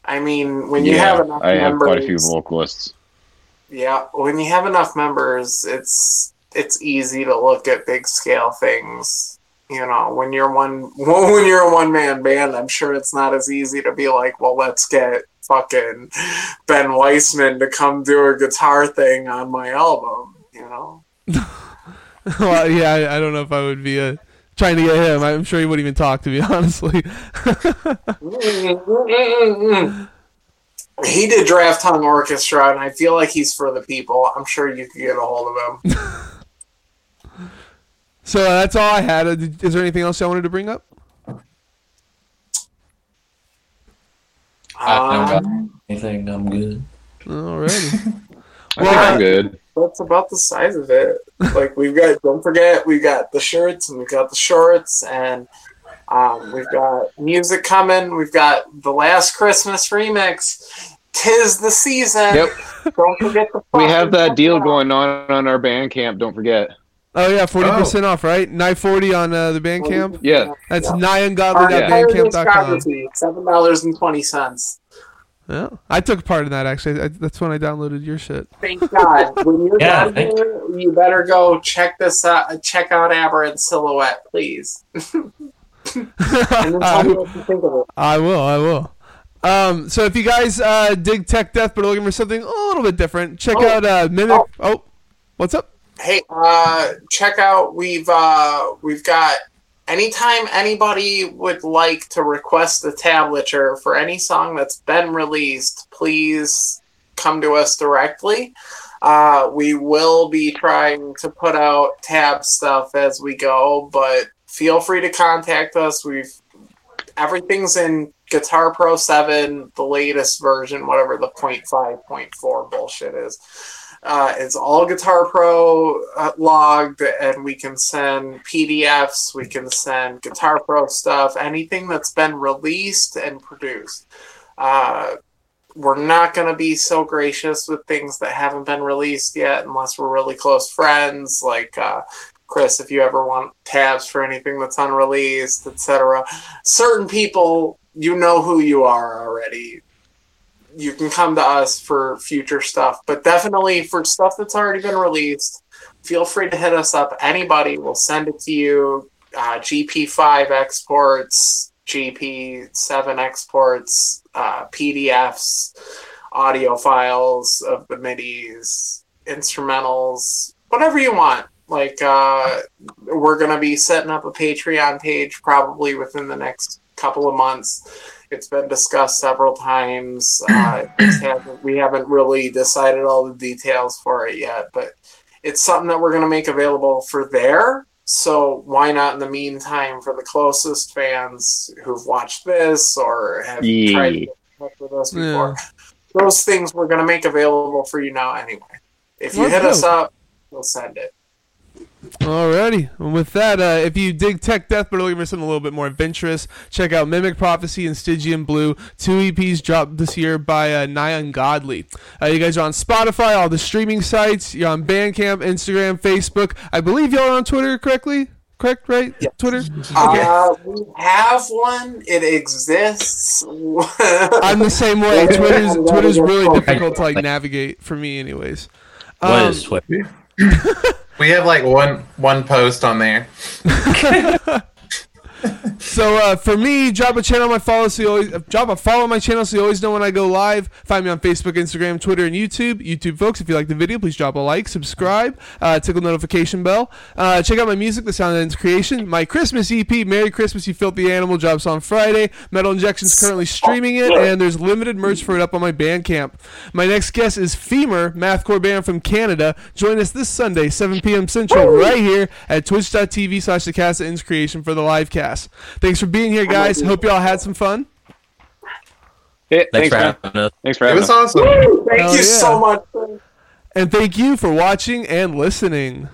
I mean, when you yeah. have enough I have quite a few vocalists. yeah, when you have enough members, it's it's easy to look at big scale things. You know, when you're one when you're a one man band, I'm sure it's not as easy to be like, well, let's get fucking Ben Weinman to come do a guitar thing on my album. You know, well, yeah, I, I don't know if I would be uh, trying to get him. I'm sure he wouldn't even talk to me, honestly. he did Giraffe Tongue Orchestra, and I feel like he's for the people. I'm sure you could get a hold of him. so uh, that's all I had. Uh, Is there anything else I wanted to bring up? I don't got Um, anything. I'm good. Alrighty. I think I'm good. that's about the size of it. Like we've got, don't forget, we've got the shirts and we've got the shorts and um, we've got music coming. We've got the last Christmas remix. Tis the season. Yep. Don't forget the. We have that deal out. going on on our Bandcamp. Don't forget. Oh yeah, forty percent off, right? Nine forty on uh, the Bandcamp. Yeah. That's Yeah. Our nighungodly.bandcamp.com. discography, seven dollars and twenty cents. Yeah, I took part in that actually. I, that's when I downloaded your shit. Thank God. When you're Yeah, done thank here, you better go check this out. Check out Aberrant Silhouette, please. and then tell me think of it. I will. I will. Um, so if you guys uh, dig tech death but are looking for something a little bit different, check Oh. out uh, Mimic. Oh. what's up? Hey, uh, check out. We've uh, we've got. Anytime anybody would like to request a tablature for any song that's been released, please come to us directly. Uh, we will be trying to put out tab stuff as we go, but feel free to contact us. We've everything's in Guitar Pro 7, the latest version, whatever the 0.5, 0.4 bullshit is. Uh, it's all Guitar Pro uh, logged, and we can send PDFs, we can send Guitar Pro stuff, anything that's been released and produced. Uh, we're not going to be so gracious with things that haven't been released yet, unless we're really close friends, like uh, Chris. If you ever want tabs for anything that's unreleased, etc., certain people, you know who you are already you can come to us for future stuff, but definitely for stuff that's already been released, feel free to hit us up. Anybody will send it to you. Uh, GP5 exports, GP7 exports, uh, PDFs, audio files of the MIDIs, instrumentals, whatever you want. Like, uh, we're going to be setting up a Patreon page probably within the next couple of months. It's been discussed several times. Uh, it hasn't- we haven't really decided all the details for it yet, but it's something that we're going to make available for there. So why not in the meantime for the closest fans who've watched this or have tried to Yeah. get in touch with us before? Those things we're going to make available for you now anyway. If you Let's hit us up, we'll send it. Alrighty. And with that, uh, if you dig tech death but are looking for something a little bit more adventurous, check out Mimic Prophecy and Stygian Blue. Two EPs dropped this year by uh, Nigh Ungodly. Uh, you guys are on Spotify, all the streaming sites. You're on Bandcamp, Instagram, Facebook. I believe y'all are on Twitter correctly. Correct, right? Twitter. Uh, we have one. It exists. I'm the same way. Twitter's Twitter's really difficult to like navigate for me, anyways. What Um, is Twitter? We have like one one post on there. So uh, for me, drop a channel on my follow so you always drop a follow on my channel so you always know when I go live. Find me on Facebook, Instagram, Twitter, and YouTube. YouTube folks, if you like the video, please drop a like, subscribe, uh, tickle notification bell. Uh, check out my music, The Sound Ends Creation. My Christmas EP, Merry Christmas, You Filthy Animal, drops on Friday. Metal Injection's currently streaming it, and there's limited merch for it up on my Bandcamp. My next guest is Femur, mathcore band from Canada. Join us this Sunday, 7 p.m. Central, right here at twitch.tv slash the Cast That Ends Creation for the live cast. Thanks for being here, guys. Hope y'all had some fun. Hey, Thanks, thanks, for man. having us. Thanks for having us. It was us. awesome. Woo! Thank Hell you yeah. so much. And thank you for watching and listening.